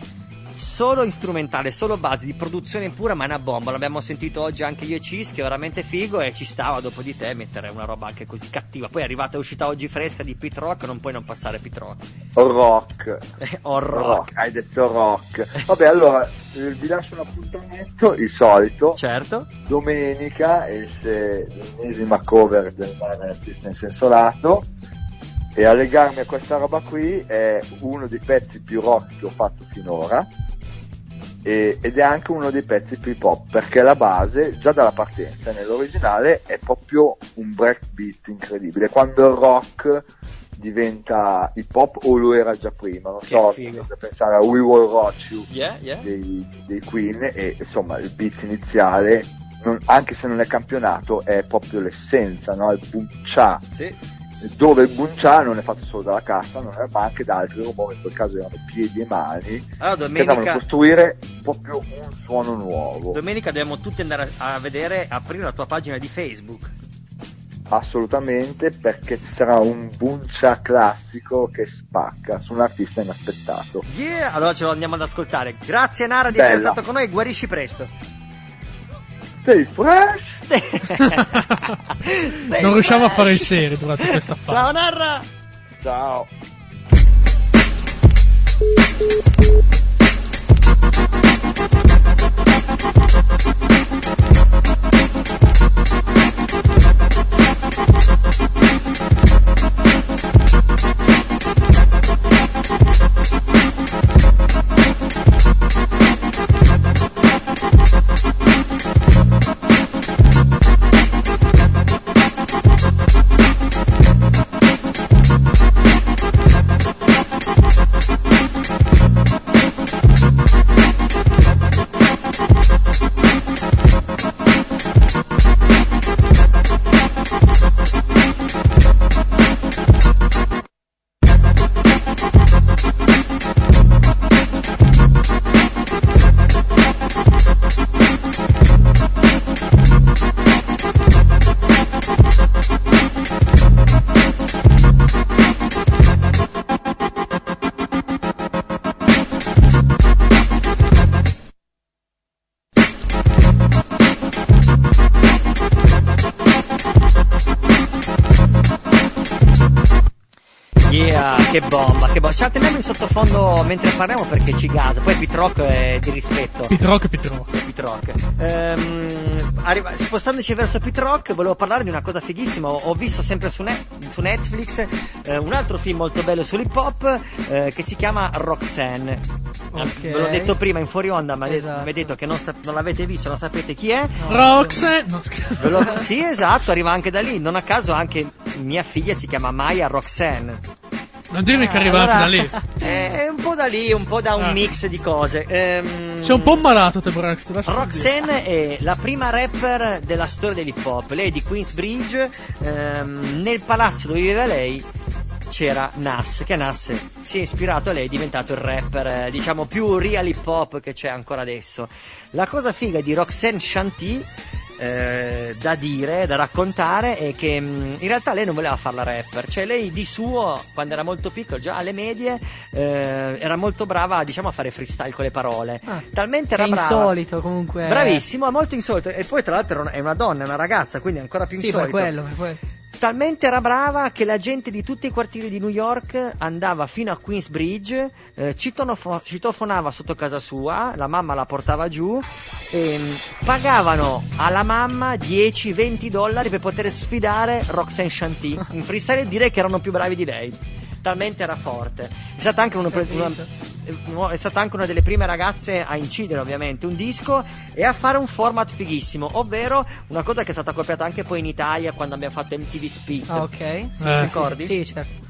Solo strumentale, solo base di produzione pura, ma è una bomba. L'abbiamo sentito oggi anche io e Cischio, veramente figo e ci stava dopo di te mettere una roba anche così cattiva. Poi è arrivata, è uscita oggi fresca di Pete Rock, non puoi non passare Pete Rock. Rock. Oh, rock. Hai detto rock. Vabbè, allora eh, vi lascio un appuntamento, il solito. Certo. Domenica esce l'ennesima cover del mare artista in senso lato. E a legarmi a questa roba qui è uno dei pezzi più rock che ho fatto finora. e- ed è anche uno dei pezzi più hip hop perché la base già dalla partenza nell'originale è proprio un breakbeat incredibile quando il rock diventa hip hop o lo era già prima non Che so figo. pensare a We Will Rock You Yeah, yeah. dei, dei Queen e insomma il beat iniziale non- anche se non è campionato è proprio l'essenza no? il cha Sì. Dove il cha non è fatto solo dalla cassa ma anche da altri rumori in quel caso erano piedi e mani Allora, che andavano a domenica, costruire proprio un suono nuovo domenica dobbiamo tutti andare a, vedere, aprire la tua pagina di Facebook. assolutamente perché ci sarà un cha classico che spacca su un artista inaspettato Yeah, allora ce lo andiamo ad ascoltare. Grazie Nara di essere Bella. stato con noi, guarisci presto. Stay fresh Non riusciamo a fare il serie durante questa fase. Ciao Narra! ciao sottofondo mentre parliamo perché ci gasa. Poi Pete Rock è di rispetto. E Rock. Pete Rock. Ehm, arriva- spostandoci verso Pete Rock, volevo parlare di una cosa fighissima. Ho, ho visto sempre su, Net- su Netflix eh, un altro film molto bello sull'hip hop eh, che si chiama Roxanne. Ok. Ve l'ho detto prima in fuori onda, ma Esatto. mi ha detto che non, sa- non l'avete visto, non sapete chi è. Roxanne. No. Ve lo- sì, esatto, arriva anche da lì. Non a caso anche mia figlia si chiama Maya Roxanne. Non dirmi che arriva Allora, da lì. È un po' da lì, un po' da un Ah. mix di cose. Ehm, Sei un po' malato te Brax. Roxanne è la prima rapper della storia dell'hip hop. Lei è di Queensbridge. ehm, nel palazzo dove viveva lei c'era Nas, che Nas si è ispirato a lei, è diventato il rapper, eh, diciamo, più real hip hop che c'è ancora adesso. La cosa figa di Roxanne Shanty, eh, da dire, da raccontare, è che mh, in realtà lei non voleva fare la rapper, cioè lei di suo, quando era molto piccola, già alle medie, eh, era molto brava, diciamo, a fare freestyle con le parole. Ah, Talmente era brava. insolito comunque. Bravissimo, molto insolito. E poi, tra l'altro, è una donna, è una ragazza, quindi è ancora più Sì, insolito. per quello, per quello. Talmente era brava che la gente di tutti i quartieri di New York andava fino a Queensbridge, eh, citofonava sotto casa sua, la mamma la portava giù e mm, pagavano alla mamma 10-20 dollari per poter sfidare Roxanne Shanty in freestyle e dire che erano più bravi di lei. Talmente era forte. È stata anche una, una- è stata anche una delle prime ragazze a incidere ovviamente un disco e a fare un format fighissimo, ovvero una cosa che è stata copiata anche poi in Italia quando abbiamo fatto MTV Speed. Ah, ok. Sì, Ti sì, ricordi? Sì, sì, certo.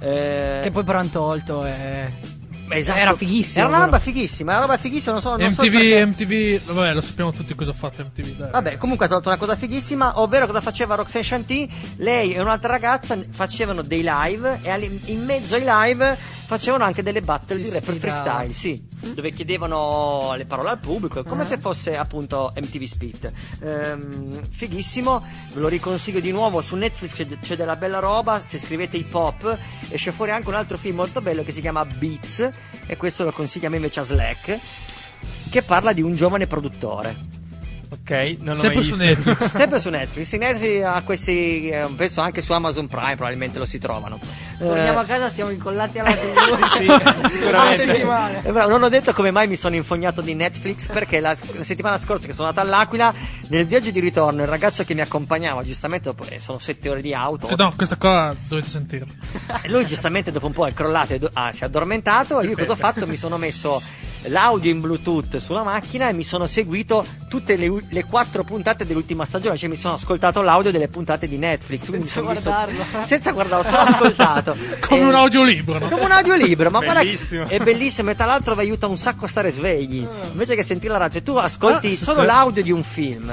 Eh, Che poi però hanno tolto e... esatto. Era fighissimo. Era una però. roba fighissima, era una roba fighissima, non so, non so MTV, perché- MTV, vabbè, lo sappiamo tutti cosa ha fatto MTV. Dai. Vabbè, comunque ha tolto una cosa fighissima, ovvero cosa faceva Roxanne Shanty? Lei e un'altra ragazza facevano dei live e in mezzo ai live facevano anche delle battle Si di rap sfidava. freestyle, sì, dove chiedevano le parole al pubblico, come Ah. se fosse appunto MTV Spit. Ehm, fighissimo, ve lo riconsiglio di nuovo, su Netflix c'è, c'è della bella roba, se scrivete hip hop esce fuori anche un altro film molto bello che si chiama Beats e questo lo consigliamo invece a Slack, che parla di un giovane produttore. Ok, non l'ho Sempre mai su visto. Netflix. Sempre su Netflix, in Netflix ha questi, eh, penso anche su Amazon Prime probabilmente lo si trovano. Torniamo Eh, a casa, stiamo incollati alla TV. sì, settimana. Eh, non ho detto come mai mi sono infognato di Netflix perché la, la settimana scorsa che sono andato all'Aquila, nel viaggio di ritorno, il ragazzo che mi accompagnava, giustamente dopo, eh, sono sette ore di auto, Eh, no, questa qua dovete sentirla. lui giustamente dopo un po' è crollato e do- ah, si è addormentato e io cosa ho fatto? Mi sono messo l'audio in Bluetooth sulla macchina e mi sono seguito tutte le, le quattro puntate dell'ultima stagione, cioè mi sono ascoltato l'audio delle puntate di Netflix. Senza sono visto- guardarlo. senza guardarlo, solo ascoltato. Come E- un audiolibro, no? come un audiolibro, ma guarda, Bellissimo. è bellissimo e tra l'altro vi aiuta un sacco a stare svegli. Invece che sentire la radio, se tu ascolti Ah, solo l'audio di un film,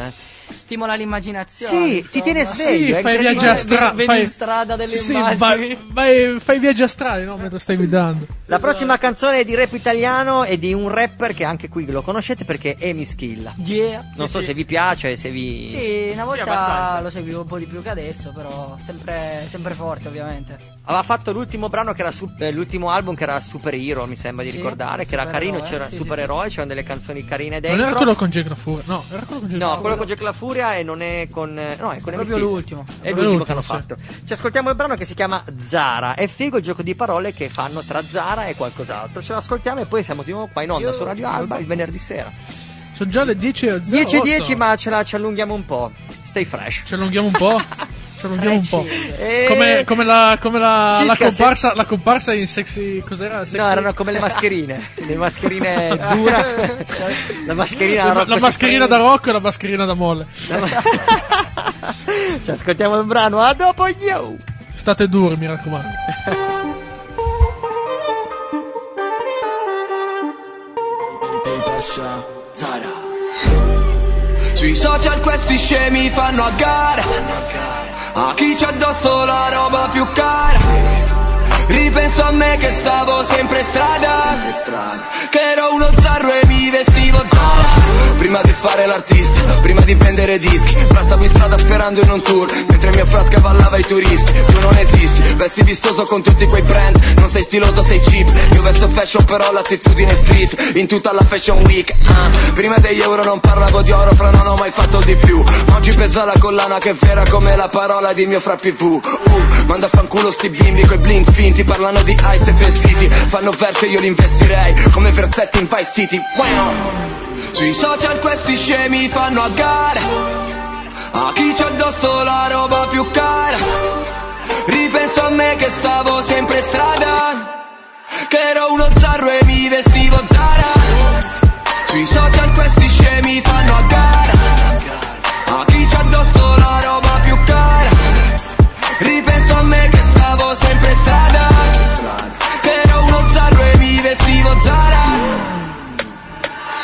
Stimola l'immaginazione. sì, insomma. ti tiene Sì, sveglio. è fai incredibile. viaggi astrali. Vedi Fai in strada delle sì, sì, immagini. vai- vai- fai viaggi astrali, no? Mentre stai guidando. La prossima canzone è di rap italiano e di un rapper che anche qui lo conoscete perché è Mischilla. Yeah. Non Sì, so sì. se vi piace, se vi. Sì, una volta abbastanza. lo seguivo un po' di più che adesso, però sempre, sempre forte ovviamente. Aveva fatto l'ultimo brano che era su- eh, l'ultimo album che era Super Hero, mi sembra di Sì, ricordare, che era Supereroe, carino, c'era sì, Super sì, Eroe, c'erano delle canzoni carine dentro. Non era quello con Jake La Furia. No, era quello con La No, quello con Jack La Furia e non è con. eh, No, è con È proprio l'ultimo. È Proprio l'ultimo che hanno l'ultimo, fatto. Ci ascoltiamo il brano che si chiama Zara. È figo il gioco di parole che fanno tra Zara e qualcos'altro. Ce l'ascoltiamo e poi siamo di nuovo qua in onda Io- su Radio Alba il venerdì sera. Sono già le 10 e 10 e 10, ma ce la ci allunghiamo un po'. Stay fresh. Ci allunghiamo un po'. Ci allunghiamo un po'. E- Come, come la, come la, la comparsa, la comparsa in sexy. Cos'era? Sexy? No, erano come le mascherine. le mascherine dura. la mascherina La, Rocco la mascherina da rock e la mascherina da molle. Ci ascoltiamo il brano. A dopo, yo! State duri, mi raccomando. Sui social questi scemi fanno a gara A chi c'ha addosso la roba più cara? Ripenso a me che stavo sempre in strada. Che ero uno zarro e mi vestivo Prima di fare l'artista, prima di vendere dischi Ora stavo in strada sperando in un tour Mentre mia frasca ballava i turisti. Tu non esisti, vesti vistoso con tutti quei brand Non sei stiloso, sei cheap. Io vesto fashion però l'attitudine street In tutta la fashion week ah. Prima degli euro non parlavo di oro Fra non ho mai fatto di più. Oggi pesa la collana che è vera come la parola di mio fra PV uh, Manda fanculo sti bimbi coi blink finti Parlano di ice e vestiti. Fanno verse io li investirei Come versetti in Vice City. Wow. Sui social questi scemi fanno a gara A chi c'ha addosso la roba più cara? Ripenso a me che stavo sempre in strada. Che ero uno zarro e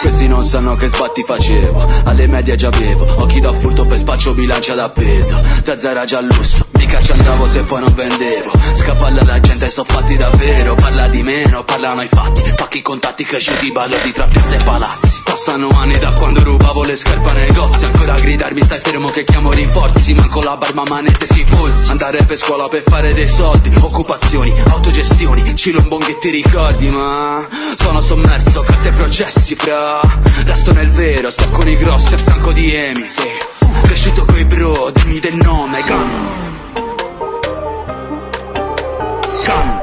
questi non sanno che sbatti facevo Alle medie già bevo. Occhi da furto per spaccio bilancia da peso Da zero già lusso Mica ci andavo se poi non vendevo. Scappalla la gente so fatti davvero. Parla di meno, parlano i fatti. Pacchi contatti cresciuti balordi tra piazze e palazzi. Passano anni da quando rubavo le scarpe a negozi. Ancora a gridarmi stai fermo che chiamo rinforzi. Manco la barba manette si polsi. Andare per scuola per fare dei soldi. Occupazioni, autogestioni Cilo in bonghetti ricordi ma Sono sommerso, carte e processi fra Resto nel vero, sto con i grossi a fianco di Emi sì. Cresciuto coi bro, dimmi del nome Gun Gun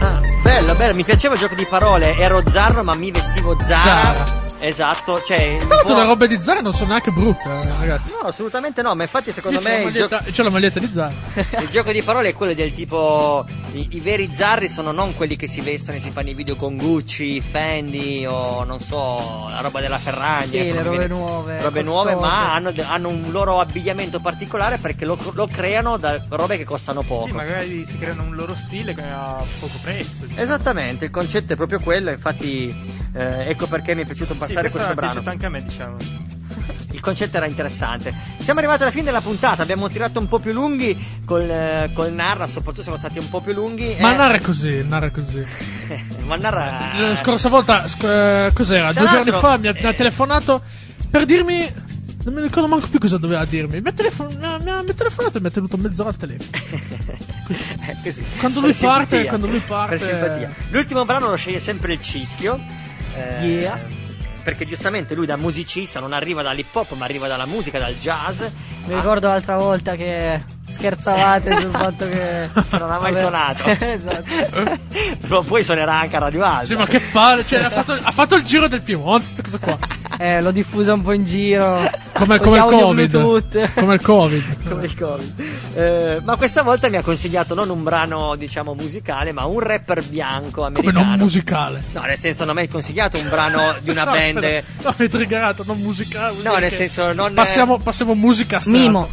Ah, bello, bello, mi piaceva il gioco di parole. Ero Zarro, ma mi vestivo Zara. Zara. Esatto, cioè. Tra l'altro po'- le robe di Zara non sono neanche brutte, eh, ragazzi. No, assolutamente no, ma infatti secondo Io c'ho me la il, gio- maglietta, c'ho la maglietta di Zara. il gioco di parole è quello del tipo i, i veri zarri sono non quelli che si vestono e si fanno i video con Gucci, Fendi o non so, la roba della Ferragni. Sì, ecco, le robe viene- nuove, Robe nuove, costose. ma hanno, hanno un loro abbigliamento particolare perché lo, lo creano da robe che costano poco. Sì, magari si creano un loro stile che ha poco prezzo. diciamo. Esattamente, il concetto è proprio quello, infatti eh, ecco perché mi è piaciuto Sì, passare questo questo è brano. piaciuto anche a me, diciamo. Il concetto era interessante. Siamo arrivati alla fine della puntata, abbiamo tirato un po' più lunghi col, eh, col Narra, soprattutto siamo stati un po' più lunghi. Ma eh, narra è così, narra è così. ma Narra... La scorsa volta, sc- eh, cos'era? Tra Due giorni fa mi ha, mi ha telefonato per dirmi. Non mi ricordo manco più cosa doveva dirmi. Mi ha, telefon- mi ha- mi ha- mi ha telefonato e mi ha tenuto mezz'ora al telefono. Eh, così. Quando lui Per parte, simpatia. quando lui parte- Per simpatia. L'ultimo brano lo sceglie sempre il Cischio. Eh, Yeah. Perché giustamente lui da musicista non arriva dall'hip hop, ma arriva dalla musica, dal jazz. Mi ricordo l'altra volta che scherzavate sul fatto che Non ha mai Vabbè. suonato. esatto. Però poi suonerà anche a Radio Alba. Sì, ma che palle. Cioè, ha fatto, ha fatto il giro del Piemonte, questa cosa qua. Eh, l'ho diffusa un po' in giro. Come, come il Covid. Come il Covid. Come il Covid. Eh, ma questa volta mi ha consigliato non un brano, diciamo, musicale, ma un rapper bianco Come americano. non musicale. No, nel senso, non mi hai consigliato un brano di una No, band. aspetta, No, mi hai triggerato, non musicale. No, nel senso, non- Passiamo, passiamo musica astratta. Mimo.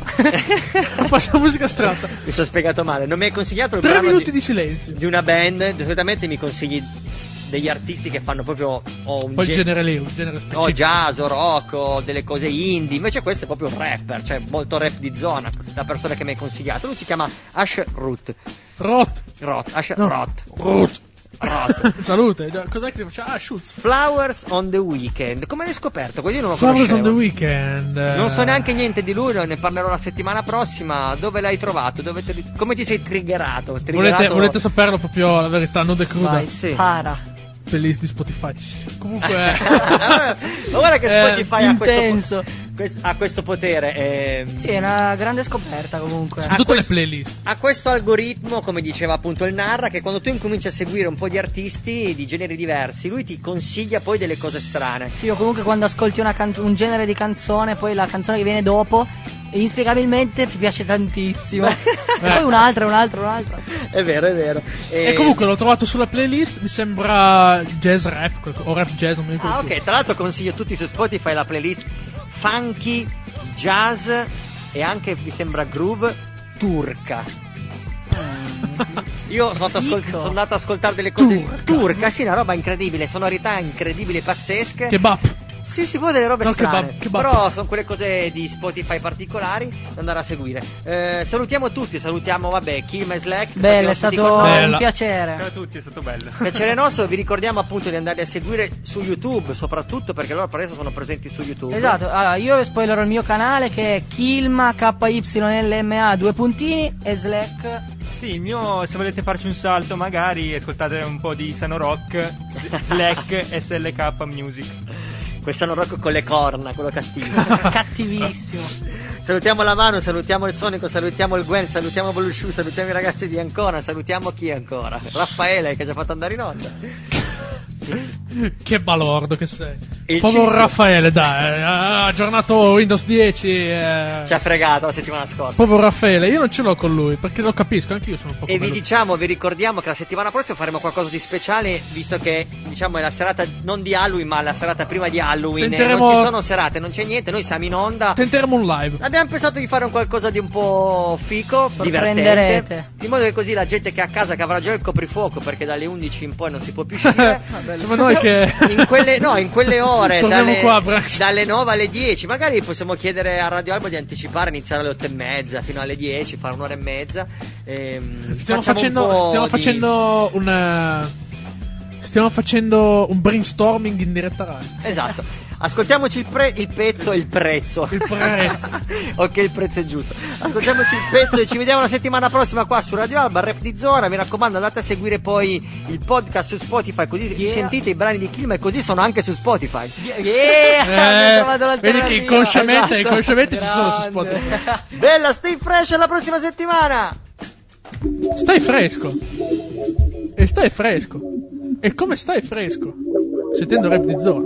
passiamo musica astratta. Mi sono spiegato male. Non mi hai consigliato il Tre brano minuti di, di silenzio. di una band. Solitamente mi consigli degli artisti che fanno proprio o un Poi il gen- genere lì, il genere o specifico. jazz o rock o delle cose indie. Invece questo è proprio un rapper, cioè molto rap di zona. La persona che mi hai consigliato. Lui si chiama Ash Root. Rot. Rot, Ash No. Rot. Rot. Salute. Cos'è che si faceva? Ah, Schutz. Flowers on the Weekend. Come l'hai scoperto? Così non lo Flowers on conoscevo. the Weekend. Non so neanche niente di lui, ne parlerò la settimana prossima. Dove l'hai trovato? Dove te- come ti sei triggerato? Volete, Triggerato- volete saperlo proprio la verità, non de cruda? Vai, sì. Para. Playlist di Spotify. Comunque. Ma guarda che Eh, Spotify ha questo, intenso. quest- ha questo potere. ehm, Sì, è una grande scoperta comunque. Ha Tutte le questo- playlist. Ha questo algoritmo, come diceva appunto il Narra, che quando tu incominci a seguire un po' di artisti di generi diversi, lui ti consiglia poi delle cose strane. Sì, o comunque quando ascolti una canzo- un genere di canzone, poi la canzone che viene dopo, inspiegabilmente ti piace tantissimo. e poi un'altra, un'altra, un'altra. È vero, è vero. E comunque l'ho trovato sulla playlist. Mi sembra jazz rap o rap jazz. Non mi ricordo. Ah, ok. Tra l'altro consiglio a tutti su Spotify la playlist funky, jazz e anche mi sembra groove turca. Io sono andato, ad ascol- sono andato ad ascoltare delle cose Turca. turca, sì, una roba incredibile, sonorità incredibili, pazzesche. Kebab. Sì, sì, poi delle robe No, strane. kebab, kebab. Però sono quelle cose di Spotify particolari da andare a seguire. Eh, salutiamo tutti, salutiamo, vabbè, Kim e Slack. Bello, è stato un piacere. Ciao a tutti, è stato bello. Piacere nostro, vi ricordiamo appunto di andare a seguire su YouTube, soprattutto perché loro per adesso sono presenti su YouTube. Esatto, allora io spoilerò il mio canale che è Kilma KYLMA due puntini e Slack. Sì, il mio, se volete farci un salto, magari ascoltate un po' di Sano Rock, Black, SLK Music. Sano Rock con le corna, quello cattivo. Cattivissimo. salutiamo la mano, salutiamo il Sonico, salutiamo il Gwen, salutiamo Blushu, salutiamo i ragazzi di Ancona, salutiamo chi ancora? Raffaele che ha già fatto andare in onda. Che balordo che sei. Il Povero Cisco- Raffaele, dai. eh, Ha aggiornato Windows 10. eh. Ci ha fregato la settimana scorsa. Povero Raffaele, io non ce l'ho con lui perché lo capisco, anche io sono un po' E vi diciamo, vi ricordiamo che la settimana prossima faremo qualcosa di speciale, visto che diciamo è la serata non di Halloween, ma la serata prima di Halloween. Tenteremo- Non ci sono serate, non c'è niente, noi siamo in onda. Tenteremo un live. Abbiamo pensato di fare un qualcosa di un po' fico, divertente. In modo che così la gente che è a casa che avrà già il coprifuoco, perché dalle 11 in poi non si può più uscire. Siamo noi che. In quelle, no, in quelle ore, Torniamo dalle, qua, dalle 9 alle 10, magari possiamo chiedere a Radio Alba di anticipare, iniziare alle 8 e mezza fino alle 10, fare un'ora e mezza. Ehm, Stiamo un facendo, po' stiamo di- facendo un. eh, Stiamo facendo un brainstorming in diretta radio. Esatto. Ascoltiamoci il, pre- il pezzo e il prezzo. Il prezzo. ok, il prezzo è giusto. Ascoltiamoci il pezzo e ci vediamo la settimana prossima qua su Radio Alba, Rap di Zona. Mi raccomando, andate a seguire poi il podcast su Spotify, così Yeah. sentite i brani di Kilma e così sono anche su Spotify. Yeah, trovato Eh, vedi che inconsciamente, Esatto. inconsciamente ci sono su. Spotify. Bella, stay fresh alla prossima settimana! Stai fresco. E stai fresco. E come stai fresco? Sentendo rap di zona.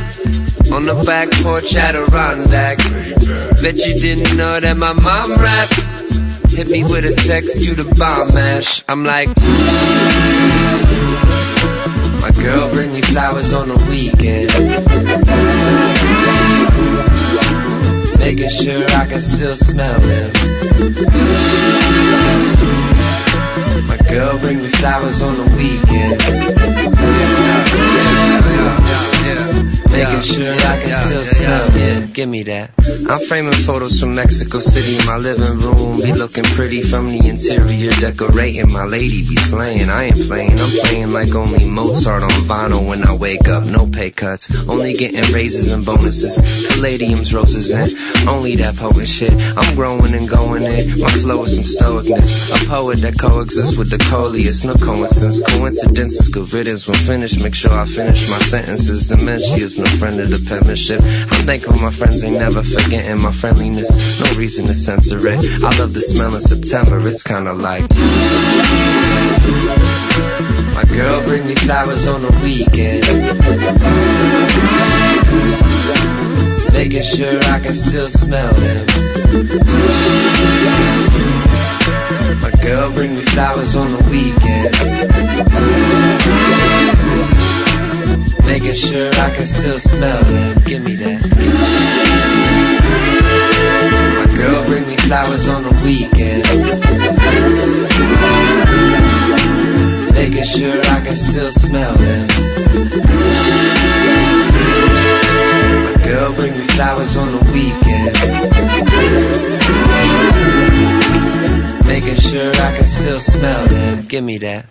On the back porch at a Rondac. Bet you didn't know that my mom rap. Hit me with a text, you the bomb mash. I'm like, my girl bring me flowers on the weekend. Making sure I can still smell them. My girl bring me flowers on the weekend. Making sure I can still smell it. Give me that. I'm framing photos from Mexico City in my living room. Be looking pretty from the interior, decorating. My lady be slaying. I ain't playing. I'm playing like only Mozart on vinyl when I wake up. No pay cuts. Only getting raises and bonuses. Palladiums, roses, and only that potent shit. I'm growing and going in. My flow is some stoicness. A poet that coexists with the coleus. No coincidence. Coincidences, good riddance. When finished, make sure I finish my sentences. Dementia is no friend of the penmanship. I'm thankful my friends ain't never forgetting my friendliness. No reason to censor it. I love the smell in September. It's kinda like. My girl bring me flowers on the weekend. Making sure I can still smell them. My girl bring me flowers on the weekend. Making sure I can still smell them. Give me that. Bring me flowers on the weekend. Making sure I can still smell them. My girl bring me flowers on the weekend. Making sure I can still smell them. Give me that.